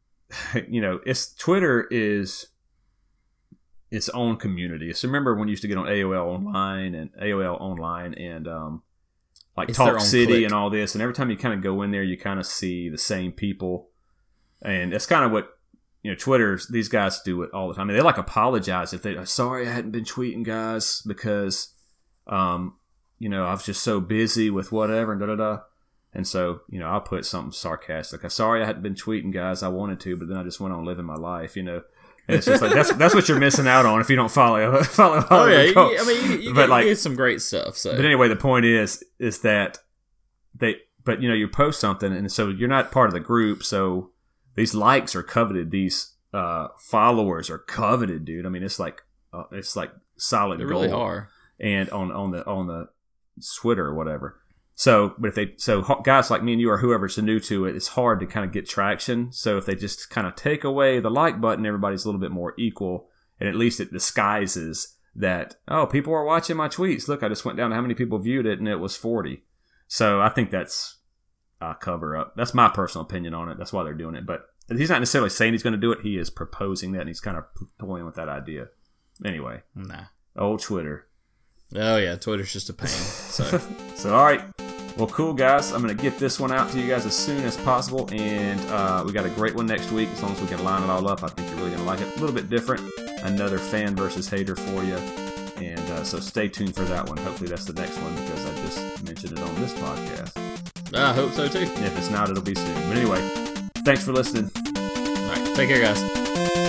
you know, it's Twitter is its own community. So remember when you used to get on AOL online and AOL online and um like It's Talk City clique. and all this and every time you kind of go in there you kind of see the same people and that's kind of what you know, Twitter's these guys do it all the time. I mean, they like apologize if they sorry I hadn't been tweeting, guys, because um, you know, I was just so busy with whatever and da da da. And so, you know, I'll put something sarcastic. I'm sorry I hadn't been tweeting, guys. I wanted to, but then I just went on living my life, you know. And it's just like that's that's what you're missing out on if you don't follow follow. Oh yeah, Kole. I mean, you, you, but get, like, you get some great stuff. So but anyway, the point is is that they but you know, you post something and so you're not part of the group, so these likes are coveted, these uh followers are coveted, dude. I mean, it's like uh, it's like solid they gold really are. and on on the on the Twitter or whatever. So, but if they so guys like me and you or whoever's new to it, it's hard to kind of get traction. So if they just kind of take away the like button, everybody's a little bit more equal, and at least it disguises that oh, people are watching my tweets. Look, I just went down to how many people viewed it, and it was forty. So I think that's a cover up. That's my personal opinion on it. That's why they're doing it. But he's not necessarily saying he's going to do it. He is proposing that, and he's kind of toying with that idea. Anyway, Nah. old Twitter. Oh yeah, Twitter's just a pain. So So, all right. Well, cool, guys. I'm going to get this one out to you guys as soon as possible. And uh, we got a great one next week. As long as we can line it all up, I think you're really going to like it. A little bit different. Another fan versus hater for you. And uh, so stay tuned for that one. Hopefully, that's the next one because I just mentioned it on this podcast. I hope so too. If it's not, it'll be soon. But anyway, thanks for listening. All right, take care, guys.